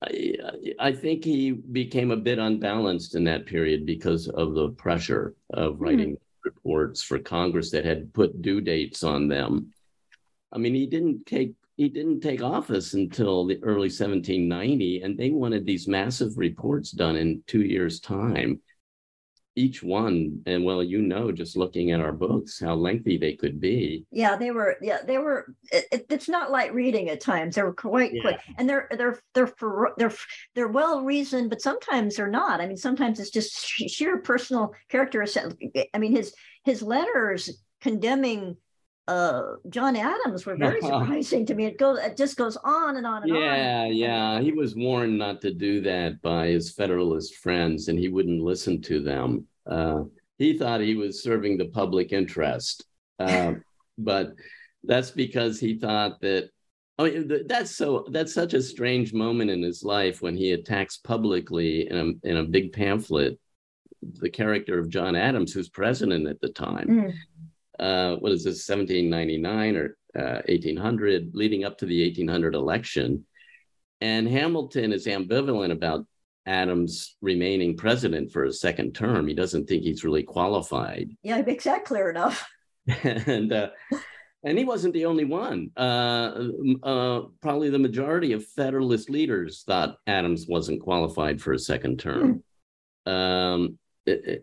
I, I think he became a bit unbalanced in that period because of the pressure of hmm. writing mm-hmm. reports for Congress that had put due dates on them. I mean, he didn't take he didn't take office until the early 1790, and they wanted these massive reports done in two years' time each one and well you know just looking at our books how lengthy they could be yeah they were yeah they were it, it's not light reading at times they were quite yeah. quick and they're they're they're for, they're they're well reasoned but sometimes they're not i mean sometimes it's just sheer personal character i mean his his letters condemning uh, John Adams were very surprising to me. It goes, it just goes on and on and yeah, on. Yeah, yeah. He was warned not to do that by his Federalist friends, and he wouldn't listen to them. Uh, he thought he was serving the public interest, uh, but that's because he thought that. I mean, that's so. That's such a strange moment in his life when he attacks publicly in a in a big pamphlet the character of John Adams, who's president at the time. Mm uh, what is this, 1799 or uh, 1800, leading up to the 1800 election. And Hamilton is ambivalent about Adams remaining president for a second term. He doesn't think he's really qualified. Yeah, he makes that clear enough. and uh, And he wasn't the only one. Uh, uh, probably the majority of Federalist leaders thought Adams wasn't qualified for a second term. Mm. Um,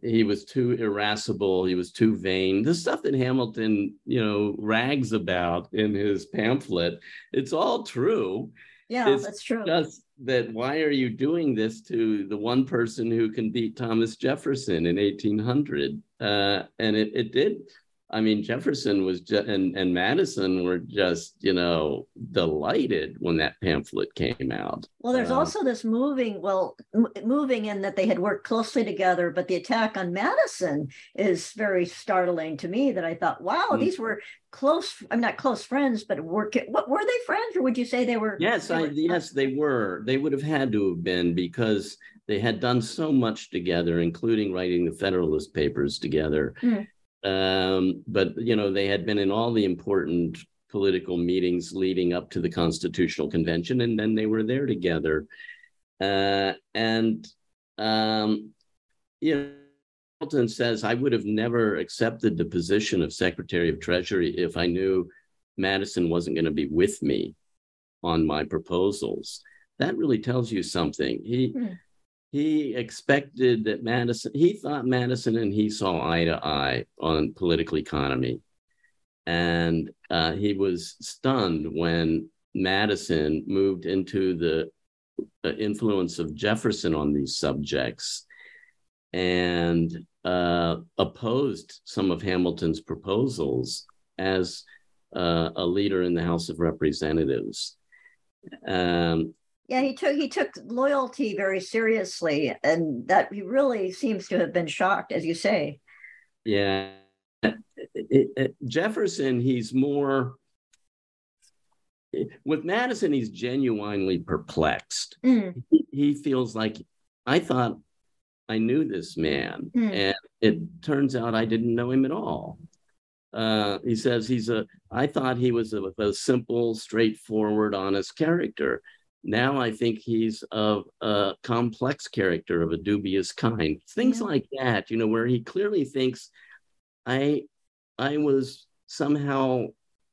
he was too irascible. He was too vain. The stuff that Hamilton, you know, rags about in his pamphlet, it's all true. Yeah, it's that's true. Just that why are you doing this to the one person who can beat Thomas Jefferson in 1800? Uh, and it, it did I mean, Jefferson was just, and, and Madison were just, you know, delighted when that pamphlet came out. Well, there's uh, also this moving, well, m- moving in that they had worked closely together, but the attack on Madison is very startling to me that I thought, wow, mm-hmm. these were close, I'm not close friends, but were, what, were they friends or would you say they were? Yes, they I, yes, they were. They would have had to have been because they had done so much together, including writing the Federalist Papers together. Mm-hmm um, but you know, they had been in all the important political meetings leading up to the Constitutional Convention, and then they were there together. Uh, and um, you know, Hamilton says, "I would have never accepted the position of Secretary of Treasury if I knew Madison wasn't going to be with me on my proposals." That really tells you something. He. Hmm he expected that Madison, he thought Madison and he saw eye to eye on political economy. And uh, he was stunned when Madison moved into the, the influence of Jefferson on these subjects and uh, opposed some of Hamilton's proposals as uh, a leader in the House of Representatives. Um, yeah, he took he took loyalty very seriously, and that he really seems to have been shocked, as you say. Yeah, it, it, Jefferson, he's more with Madison. He's genuinely perplexed. Mm. He, he, feels like I thought I knew this man, mm. and it turns out I didn't know him at all. Uh, he says he's a. I thought he was a, a simple, straightforward, honest character now I think he's a, a complex character of a dubious kind. Things yeah. like that, you know, where he clearly thinks I I was somehow,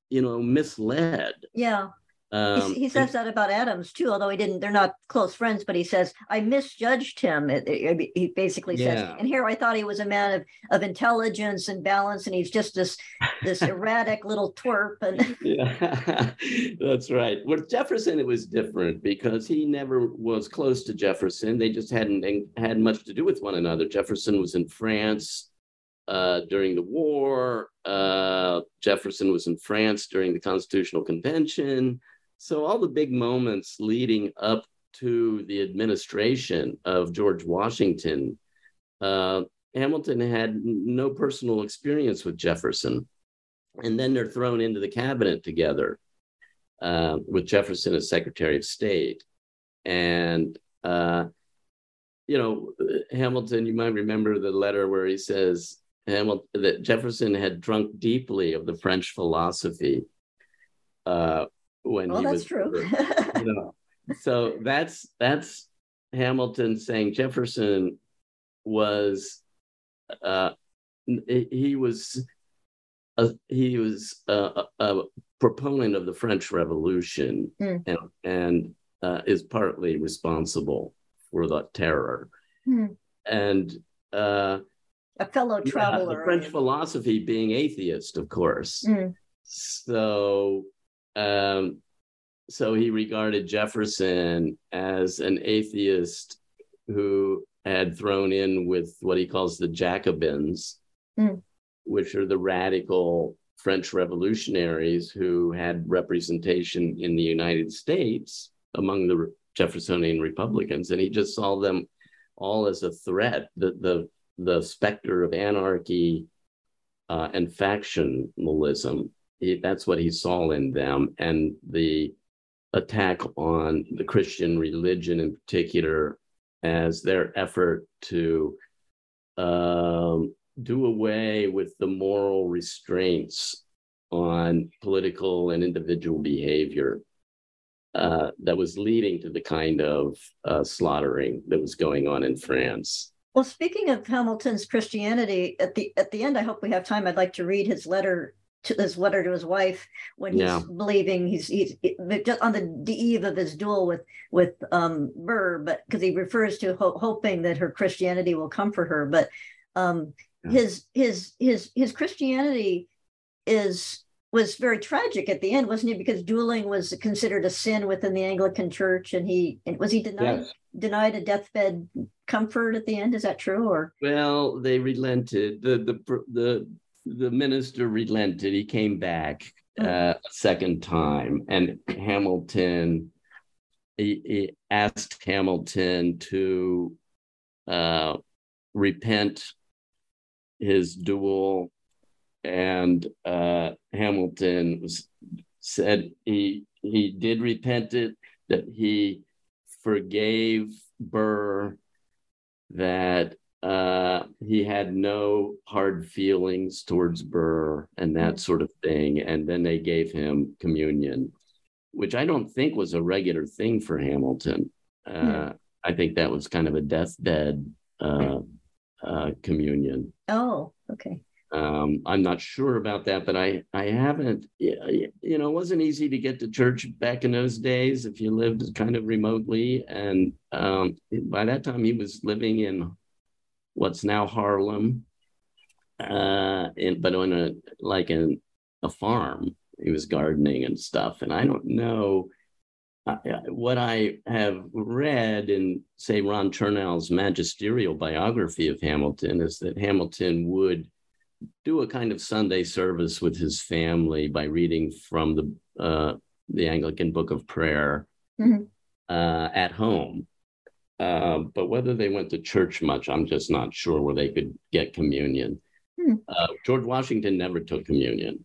you know, misled. Yeah. Um, he, says that about Adams too, although he didn't. They're not close friends, but he says I misjudged him. he basically says, and here I thought he was a man of, of intelligence and balance, and he's just this this erratic little twerp. And yeah, that's right. With Jefferson, it was different because he never was close to Jefferson. They just hadn't had much to do with one another. Jefferson was in France uh, during the war. Uh, Jefferson was in France during the Constitutional Convention. So all the big moments leading up to the administration of George Washington, uh, Hamilton had no personal experience with Jefferson. And then they're thrown into the cabinet together uh, with Jefferson as Secretary of State. And, uh, you know, Hamilton, you might remember the letter where he says Hamilton, that Jefferson had drunk deeply of the French philosophy. Uh, when well, he that's was true. you know, so that's that's Hamilton saying Jefferson was uh, he was a, he was a, a, proponent of the French Revolution mm. and, and uh, is partly responsible for the terror. Mm. And uh, a fellow traveler. Yeah, French philosophy being atheist, of course. Mm. So um, so he regarded Jefferson as an atheist who had thrown in with what he calls the Jacobins, mm. which are the radical French revolutionaries who had representation in the United States among the Jeffersonian Republicans. And he just saw them all as a threat, the, the, the specter of anarchy uh, and factionalism he, that's what he saw in them. And the attack on the Christian religion in particular as their effort to um, do away with the moral restraints on political and individual behavior uh, that was leading to the kind of uh, slaughtering that was going on in France. Well, speaking of Hamilton's Christianity, at the at the end, I hope we have time. I'd like to read his letter to this letter to his wife when he's Yeah. believing he's he's just on the, the eve of his duel with with um Burr, but because he refers to ho- hoping that her Christianity will comfort her, but um Yeah. his his his his Christianity is was very tragic at the end, wasn't he? Because dueling was considered a sin within the Anglican Church, and he and was he denied Yes. denied a deathbed comfort at the end? Is that true? Or Well, they relented. The the the the minister relented. He came back Mm. uh, a second time, and Hamilton. He, he asked Hamilton to uh, repent his duel, and uh, Hamilton was, said he he did repent it. That he forgave Burr that uh, he had no hard feelings towards Burr and that sort of thing. And then they gave him communion, which I don't think was a regular thing for Hamilton. Uh, Hmm. I think that was kind of a deathbed uh, uh, communion. oh, okay. Um, I'm not sure about that, but I I haven't. You know, it wasn't easy to get to church back in those days if you lived kind of remotely. And um, by that time, he was living in what's now Harlem, uh, in, but on a like in a farm. He was gardening and stuff, and I don't know. uh, what I have read in, say, Ron Chernow's magisterial biography of Hamilton is that Hamilton would do a kind of Sunday service with his family by reading from the uh, the Anglican Book of Prayer Mhm. uh, at home. Uh, but whether they went to church much, I'm just not sure where they could get communion. Hmm. Uh, George Washington never took communion.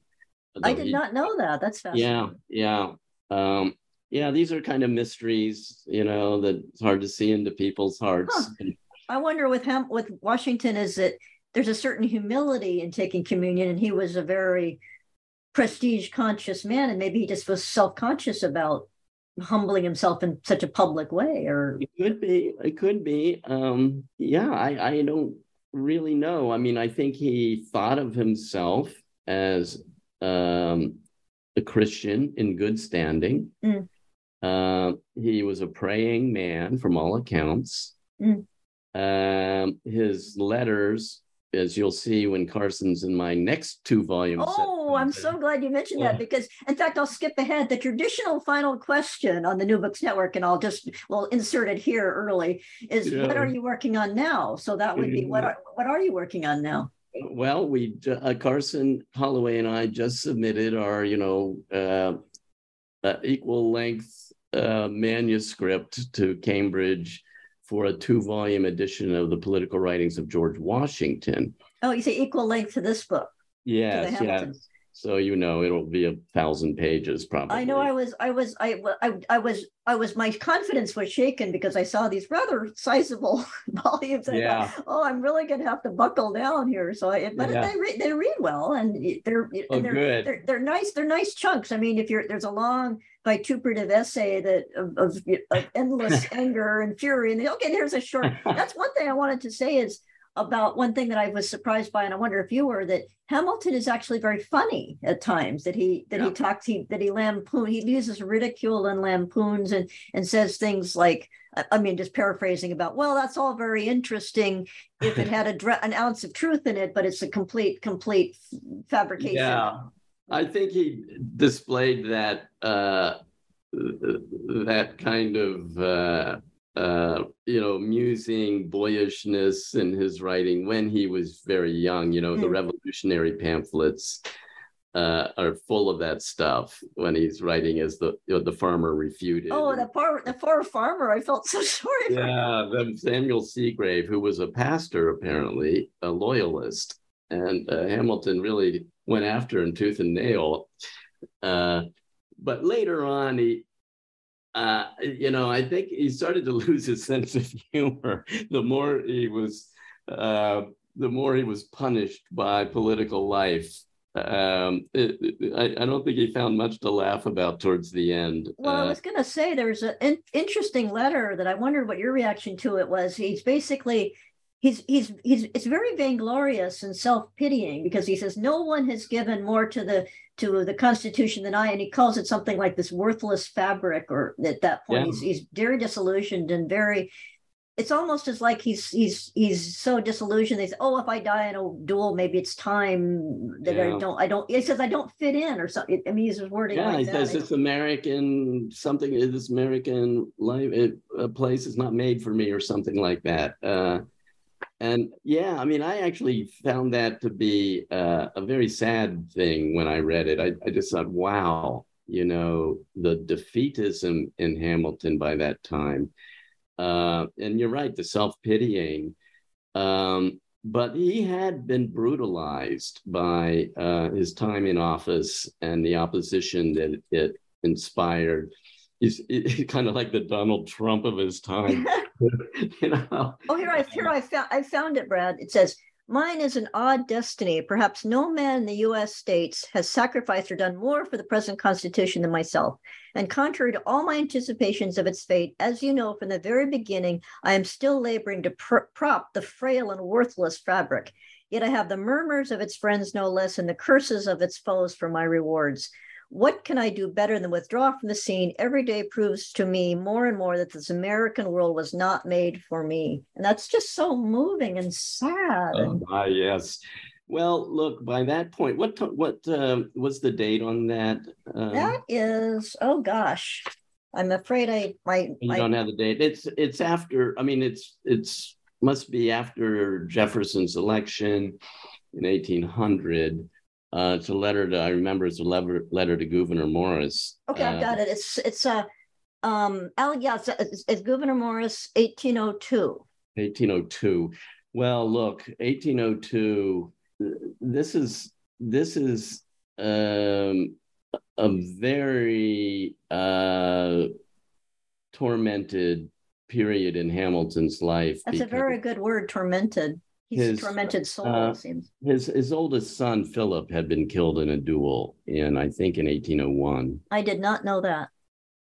I did he- not know that. That's fascinating. yeah, yeah. Um, yeah, these are kind of mysteries, you know, that it's hard to see into people's hearts. Huh. I wonder with him with Washington is that there's a certain humility in taking communion, and he was a very prestige conscious man, and maybe he just was self conscious about humbling himself in such a public way. Or It could be, it could be. Um, yeah, I, I don't really know. I mean, I think he thought of himself as um, a Christian in good standing. Mm. Uh, he was a praying man from all accounts. Mm. Um, his letters, as you'll see when Carson's in my next two volumes. oh, I'm so glad you mentioned Yeah. that because, in fact, I'll skip ahead. The traditional final question on the New Books Network, and I'll just well insert it here early. Is what are you working on now? So that would be what are what are you working on now? Well, we uh, Carson Holloway and I just submitted our, you know, uh, uh, equal length uh, manuscript to Cambridge for a two-volume edition of the political writings of George Washington. Oh, you say equal length to this book. the Yes, So you know it'll be a thousand pages probably. I know I was, I was, I, I, I was, I was, my confidence was shaken because I saw these rather sizable volumes. I Yeah. thought, oh, I'm really going to have to buckle down here. So I, but Yeah. they read, they read well and they're, Oh, and they're, good. they're, they're nice. They're nice chunks. I mean, if you're, there's a long vituperative essay that of, of, of endless anger and fury and okay, there's a short, that's one thing I wanted to say is about one thing that I was surprised by, and I wonder if you were that Hamilton is actually very funny at times. That he that he talks he that he lampoon he uses ridicule and lampoons and and says things like I- mean just paraphrasing about well that's all very interesting if it had a an ounce of truth in it, but it's a complete complete fabrication. Yeah. I think he displayed that uh, that kind of uh, uh, you know musing boyishness in his writing when he was very young. You know, the Mm. revolutionary pamphlets uh, are full of that stuff when he's writing as the you know, the farmer refuted. Oh, the poor the poor farmer! I felt so sorry. for yeah, Samuel Seabury, who was a pastor apparently, a loyalist, and uh, Hamilton really went after him tooth and nail. Uh, but later on, he, uh, you know, I think he started to lose his sense of humor. The more he was, uh, the more he was punished by political life. Um, it- it- I, I don't think he found much to laugh about towards the end. Well, I Uh, was going to say there's an in- interesting letter that I wondered what your reaction to it was. He's basically he's he's he's it's very vainglorious and self-pitying because he says no one has given more to the to the constitution than i and he calls it something like this worthless fabric or at that point yeah. he's, he's very disillusioned and very it's almost as like he's he's he's so disillusioned. They say, "Oh, if I die in a duel, maybe it's time that yeah. I don't I don't." He says, "I don't fit in," or something. I mean, he's wording. Yeah, like he that. says this American something. This American life it, a place is not made for me, or something like that. Uh, and yeah, I mean, I actually found that to be uh, a very sad thing when I read it. I, I just thought, wow, you know, the defeatism in Hamilton by that time uh, and you're right, the self pitying. Um, but he had been brutalized by uh, his time in office and the opposition that it inspired. He's, he's kind of like the Donald Trump of his time. you know? Oh, here I here I found I found it, Brad. It says Mine is an odd destiny. Perhaps no man in the US states has sacrificed or done more for the present Constitution than myself. And contrary to all my anticipations of its fate, as you know from the very beginning, I am still laboring to pr- prop the frail and worthless fabric. Yet I have the murmurs of its friends no less and the curses of its foes for my rewards. What can I do better than withdraw from the scene? Every day proves to me more and more that this American world was not made for me. And that's just so moving and sad. Oh, my, yes. Well, look, by that point, what what uh, was the date on that? Um, that is, oh gosh, I'm afraid I my you don't have the date. It's it's after. I mean, it's it's must be after Jefferson's election in 1800. Uh, it's a letter to I remember it's a letter letter to Gouverneur Morris. Okay, uh, I've got it. It's it's a uh, um yeah, it's, it's, it's Gouverneur Morris 1802. 1802. Well, look, 1802. This is this is um, a very uh, tormented period in Hamilton's life. That's a very good word, tormented. He's his, tormented soul, uh, seems. His his oldest son Philip had been killed in a duel in I think in 1801. I did not know that.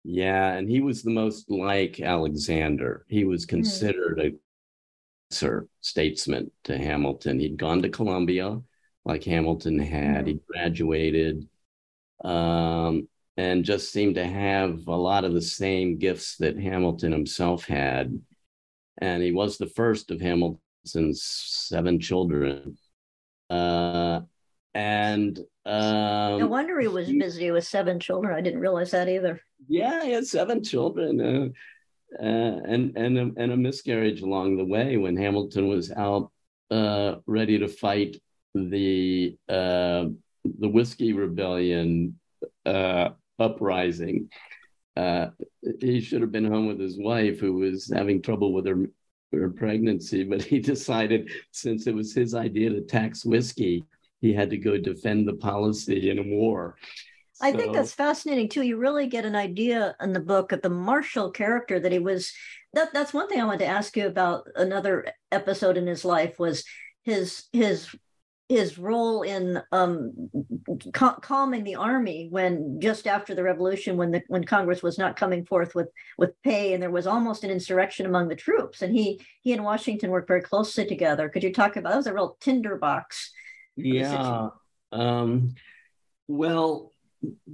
Yeah, and he was the most like Alexander. He was hmm. considered mm. a sir statesman to Hamilton. He'd gone to Columbia, like Hamilton had. Mm. He graduated, um, and just seemed to have a lot of the same gifts that Hamilton himself had. And he was the first of Hamilton and seven children. Uh, and um, no wonder he was busy with seven children. I didn't realize that either. Yeah, he had seven children, uh, uh, and and a, and a miscarriage along the way when Hamilton was out uh, ready to fight the uh, the whiskey rebellion uh, uprising. he should have been home with his wife, who was having trouble with her her pregnancy, but he decided since it was his idea to tax whiskey, he had to go defend the policy in a war. I so, think that's fascinating too. You really get an idea in the book of the martial character that he was. That, that's one thing I wanted to ask you about. Another episode in his life was his his his role in um, cal- calming the army when just after the revolution, when the when Congress was not coming forth with with pay, and there was almost an insurrection among the troops, and he he and Washington worked very closely together. Could you talk about that? Was a real tinderbox. Yeah. Um, well,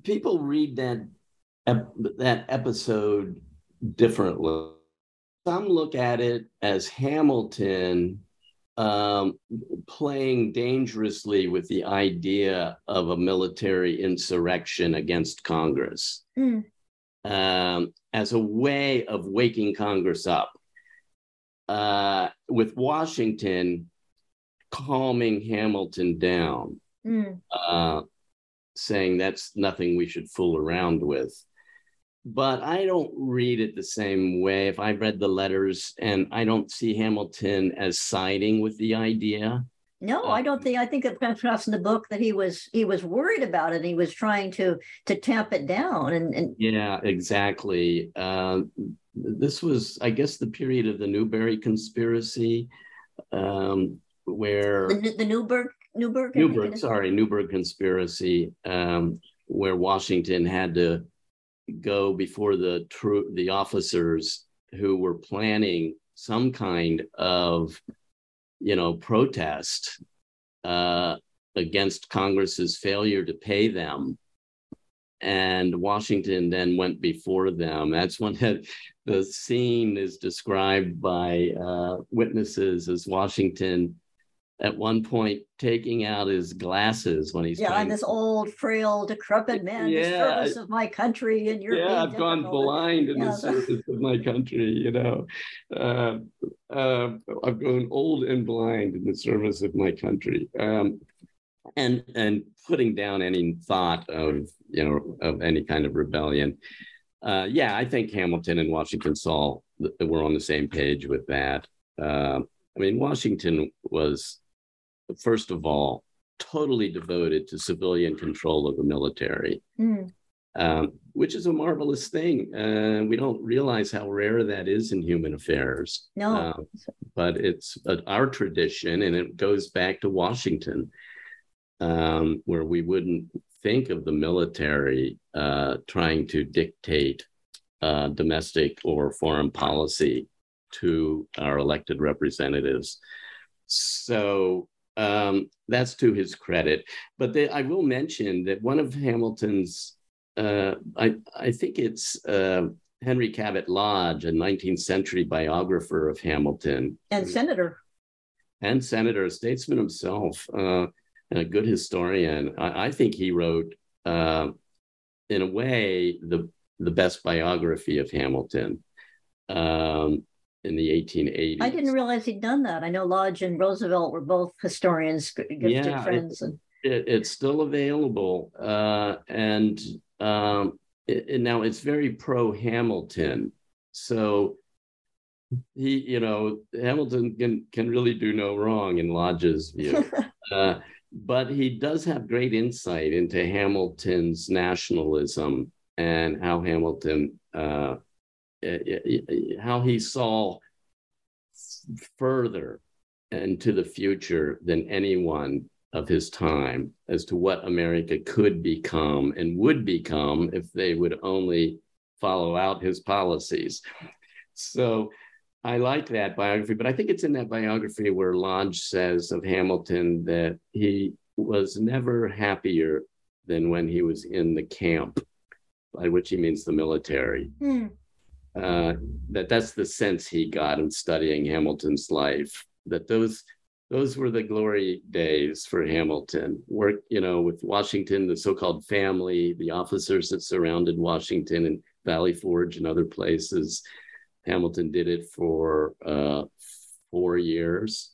people read that ep- that episode differently. Some look at it as Hamilton um, playing dangerously with the idea of a military insurrection against Congress mm. um, as a way of waking Congress up. Uh, with Washington calming Hamilton down, mm. uh, saying that's nothing we should fool around with but I don't read it the same way. If I read the letters and I don't see Hamilton as siding with the idea. No, I don't think. I think it comes across in the book that he was he was worried about it. he was trying to to tamp it down. And, and yeah, exactly. Uh, this was, I guess, the period of the Newbury conspiracy, um, where the, the Newburgh Newburgh Newburgh, sorry, Newburgh conspiracy, um, where Washington had to go before the the officers who were planning some kind of you know, protest uh, against Congress's failure to pay them. And Washington then went before them. That's when the scene is described by uh, witnesses as Washington at one point taking out his glasses when he's yeah, I'm this old, frail, decrepit man, yeah, the service of my country, and you're yeah, I've gone blind in yeah. the service of my country. You know, uh, uh, I've gone old and blind in the service of my country, um, and and putting down any thought of you know of any kind of rebellion. Uh, yeah, I think Hamilton and Washington saw that we're on the same page with that. Uh, I mean, Washington was first of all, totally devoted to civilian control of the military, mm. um, which is a marvelous thing. Uh, we don't realize how rare that is in human affairs. No. Uh, but it's uh, our tradition, and it goes back to Washington, um, where we wouldn't think of the military uh, trying to dictate uh, domestic or foreign policy to our elected representatives. So um, that's to his credit. But they, I will mention that one of Hamilton's, uh, I, I think it's uh, Henry Cabot Lodge, a 19th century biographer of Hamilton. And senator. And senator, a statesman himself, uh, and a good historian. I, I think he wrote, uh, in a way, the, the best biography of Hamilton. Um, in the 1880s. I didn't realize he'd done that. I know Lodge and Roosevelt were both historians, gifted yeah, friends. It, and... it, it's still available. Uh, and um, it, now it's very pro Hamilton. So he, you know, Hamilton can, can really do no wrong in Lodge's view. uh, but he does have great insight into Hamilton's nationalism and how Hamilton uh, uh, Uh, uh, uh, how he saw further into the future than anyone of his time as to what America could become and would become if they would only follow out his policies. So I like that biography, but I think it's in that biography where Lodge says of Hamilton that he was never happier than when he was in the camp, by which he means the military. Mm uh, that that's the sense he got in studying Hamilton's life. That those those were the glory days for Hamilton. Work, you know, with Washington, the so-called family, the officers that surrounded Washington and Valley Forge and other places. Hamilton did it for uh, four years.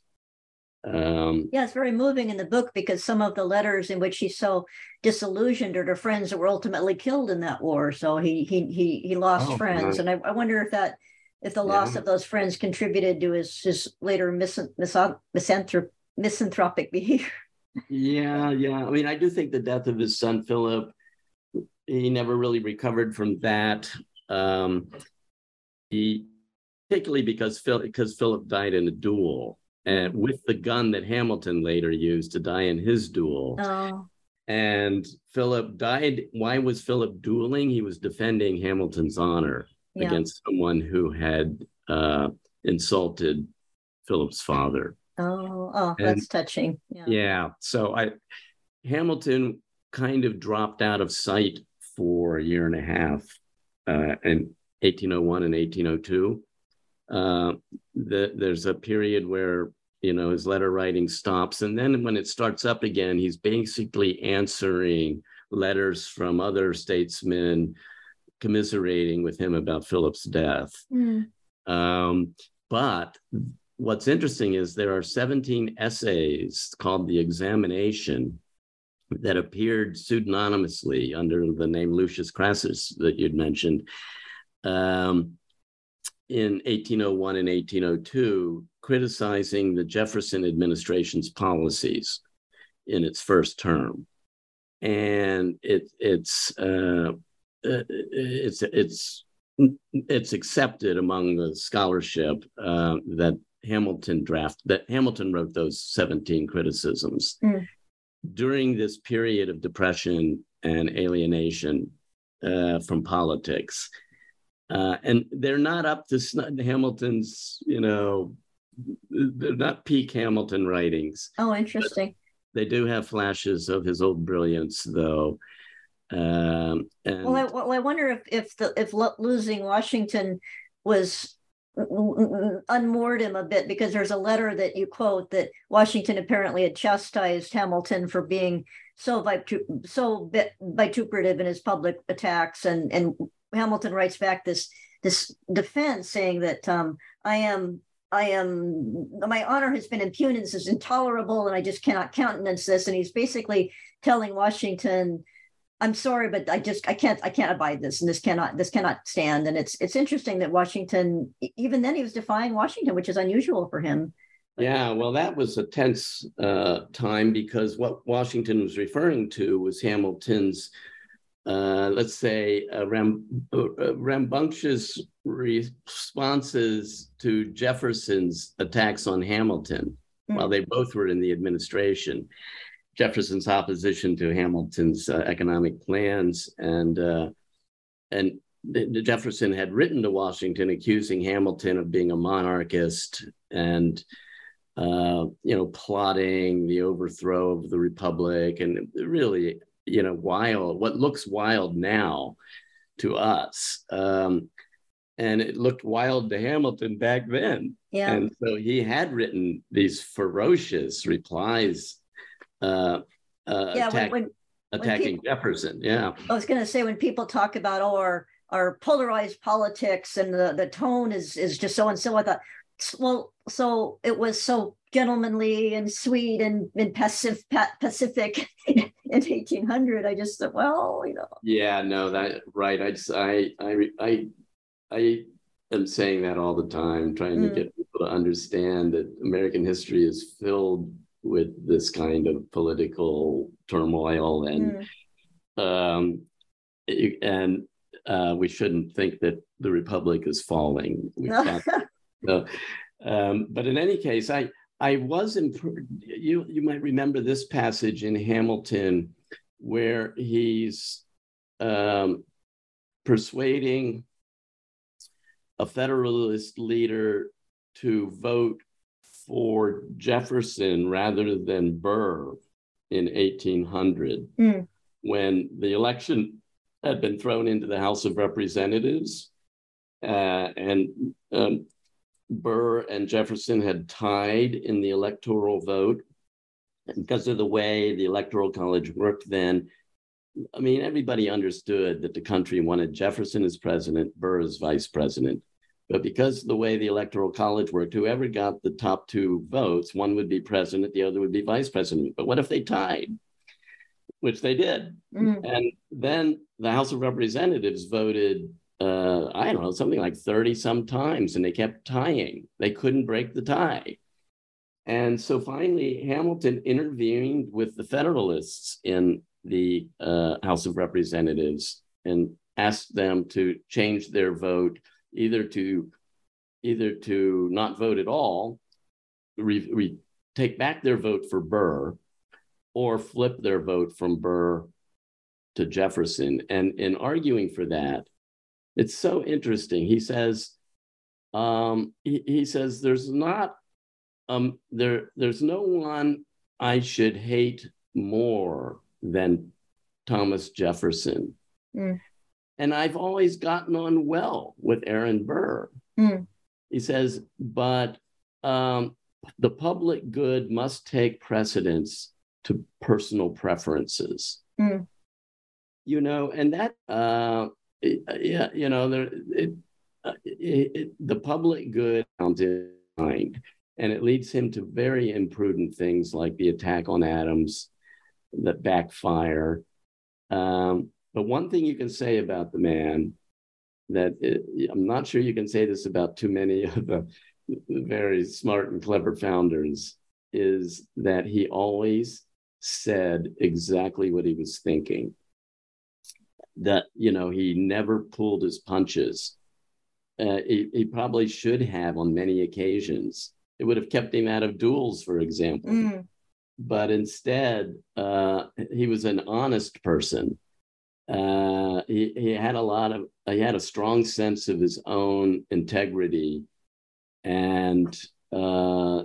Um, yeah, it's very moving in the book because some of the letters in which he's so disillusioned are to friends that were ultimately killed in that war. So he he he he lost oh, friends, and I, I, wonder if that if the loss yeah. of those friends contributed to his his later mis, mis, misanthrop, misanthropic behavior. yeah, yeah. I mean, I do think the death of his son Philip, he never really recovered from that. Um, he particularly because Phil because Philip died in a duel and with the gun that Hamilton later used to die in his duel. Oh. And Philip died. Why was Philip dueling? He was defending Hamilton's honor yeah. against someone who had uh, insulted Philip's father. Oh, oh, and, that's touching. Yeah. yeah. So I Hamilton kind of dropped out of sight for a year and a half uh, in 1801 and 1802. Uh, the, there's a period where you know his letter writing stops and then when it starts up again he's basically answering letters from other statesmen commiserating with him about philip's death mm. um, but what's interesting is there are 17 essays called the examination that appeared pseudonymously under the name lucius crassus that you'd mentioned um, in 1801 and 1802 criticizing the Jefferson administration's policies in its first term. And it, it's, uh, it's, it's, it's accepted among the scholarship uh, that Hamilton draft that Hamilton wrote those 17 criticisms. Mm. During this period of depression and alienation uh, from politics, uh, and they're not up to Hamilton's, you know, they're not peak Hamilton writings. Oh, interesting. They do have flashes of his old brilliance, though. Um, and well, I, well, I wonder if if the if lo- losing Washington was unmoored him a bit because there's a letter that you quote that Washington apparently had chastised Hamilton for being so so vituperative in his public attacks, and and Hamilton writes back this this defense saying that um, I am I am my honor has been impugned. This is intolerable, and I just cannot countenance this. And he's basically telling Washington I'm sorry, but I just I can't I can't abide this, and this cannot this cannot stand. And it's it's interesting that Washington, even then, he was defying Washington, which is unusual for him. Yeah, well, that was a tense uh, time because what Washington was referring to was Hamilton's, uh, let's say, uh, ram, uh, rambunctious responses to Jefferson's attacks on Hamilton mm. while they both were in the administration. Jefferson's opposition to Hamilton's uh, economic plans, and uh, and Jefferson had written to Washington accusing Hamilton of being a monarchist and uh, you know plotting the overthrow of the republic, and really you know wild what looks wild now to us. Um, and it looked wild to Hamilton back then. Yeah. And so he had written these ferocious replies uh, uh, yeah, attack, when, when, attacking when people, Jefferson. Yeah. I was going to say when people talk about oh, our our polarized politics and the the tone is is just so and so. I thought, well, so it was so gentlemanly and sweet and, and pacific, pacific in 1800. I just thought, well, you know. Yeah, no, that right. I just I I I I am saying that all the time, trying mm. to get people to understand that American history is filled with this kind of political turmoil and mm. um, and uh, we shouldn't think that the republic is falling. Got, um, but in any case, I I was imp- you you might remember this passage in Hamilton where he's um, persuading a Federalist leader to vote for Jefferson rather than Burr in 1800 mm. when the election had been thrown into the House of Representatives. Uh, and um, Burr and Jefferson had tied in the electoral vote. Because of the way the Electoral College worked then, I mean, everybody understood that the country wanted Jefferson as president, Burr as vice president. But because the way the electoral college worked, whoever got the top two votes, one would be president, the other would be vice president. But what if they tied? Which they did. Mm. And then the House of Representatives voted, uh, I don't know, something like 30 some times, and they kept tying. They couldn't break the tie. And so finally, Hamilton intervened with the Federalists in the uh, House of Representatives and asked them to change their vote either to either to not vote at all, re, re, take back their vote for Burr, or flip their vote from Burr to Jefferson. And in arguing for that, it's so interesting. He says, um, he, he says, there's not um, there, there's no one I should hate more than Thomas Jefferson. Mm. And I've always gotten on well with Aaron Burr. Mm. He says, but um, the public good must take precedence to personal preferences. Mm. You know, and that, uh, yeah, you know, there, it, uh, it, it, the public good comes in mind, and it leads him to very imprudent things like the attack on Adams that backfire. Um, but one thing you can say about the man that it, I'm not sure you can say this about too many of the very smart and clever founders is that he always said exactly what he was thinking. That, you know, he never pulled his punches. Uh, he, he, probably should have on many occasions. It would have kept him out of duels, for example. Mm. But instead, uh, he was an honest person uh, he, he had a lot of he had a strong sense of his own integrity and uh,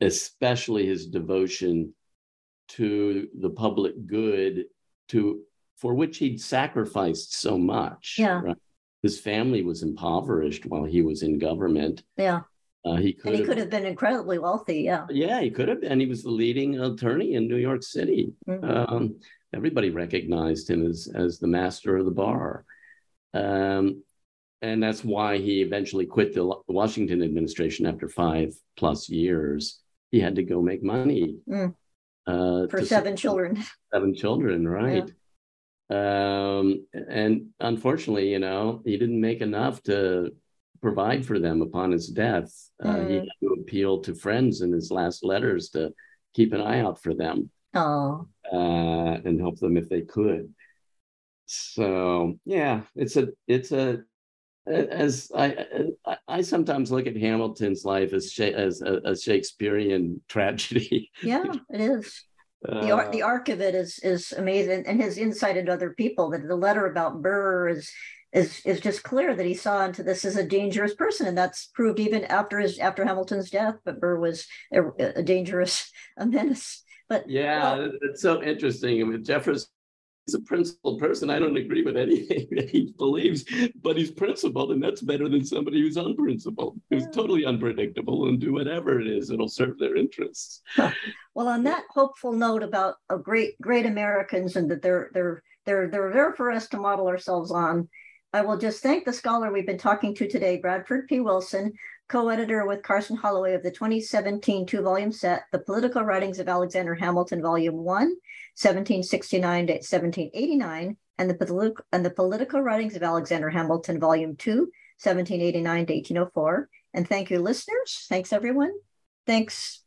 especially his devotion to the public good, to for which he'd sacrificed so much. Yeah. Right? His family was impoverished while he was in government. Yeah. Uh, he could and he have, could have been incredibly wealthy. Yeah. yeah, he could have been. He was the leading attorney in New York City. Mhm. Um, everybody recognized him as as the master of the bar, um, and that's why he eventually quit the Washington administration after five plus years. He had to go make money Mm. uh, For seven children. seven children, right? Um, and unfortunately, you know, he didn't make enough to provide for them upon his death. Uh, He Mm. had to appeal to friends in his last letters to keep an eye out for them Oh, uh, and help them if they could. So yeah, it's a it's a as I I, sometimes look at Hamilton's life as as a, a Shakespearean tragedy. yeah, it is. The arc, Uh, the arc of it is is amazing, and his insight into other people. That the letter about Burr is is is just clear that he saw into this as a dangerous person, and that's proved even after his after Hamilton's death. But Burr was a, a dangerous a menace. But Yeah, well, it's so interesting. I mean, Jefferson is a principled person. I don't agree with anything that he believes, but he's principled, and that's better than somebody who's unprincipled, who's totally unpredictable and do whatever it is it'll serve their interests. Well, on that hopeful note about a great great Americans and that they're they're they're they're there for us to model ourselves on, I will just thank the scholar we've been talking to today, Bradford P. Wilson, co-editor with Carson Holloway of the 2017 two-volume set, The Political Writings of Alexander Hamilton, Volume 1, 1769 to 1789, and the, politi- and the Political Writings of Alexander Hamilton, Volume 2, 1789 to 1804. And thank you, listeners. Thanks, everyone. Thanks,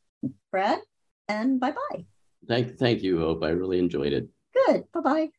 Brad and bye bye. Thank, thank you, Hope. I really enjoyed it. Good. Bye bye.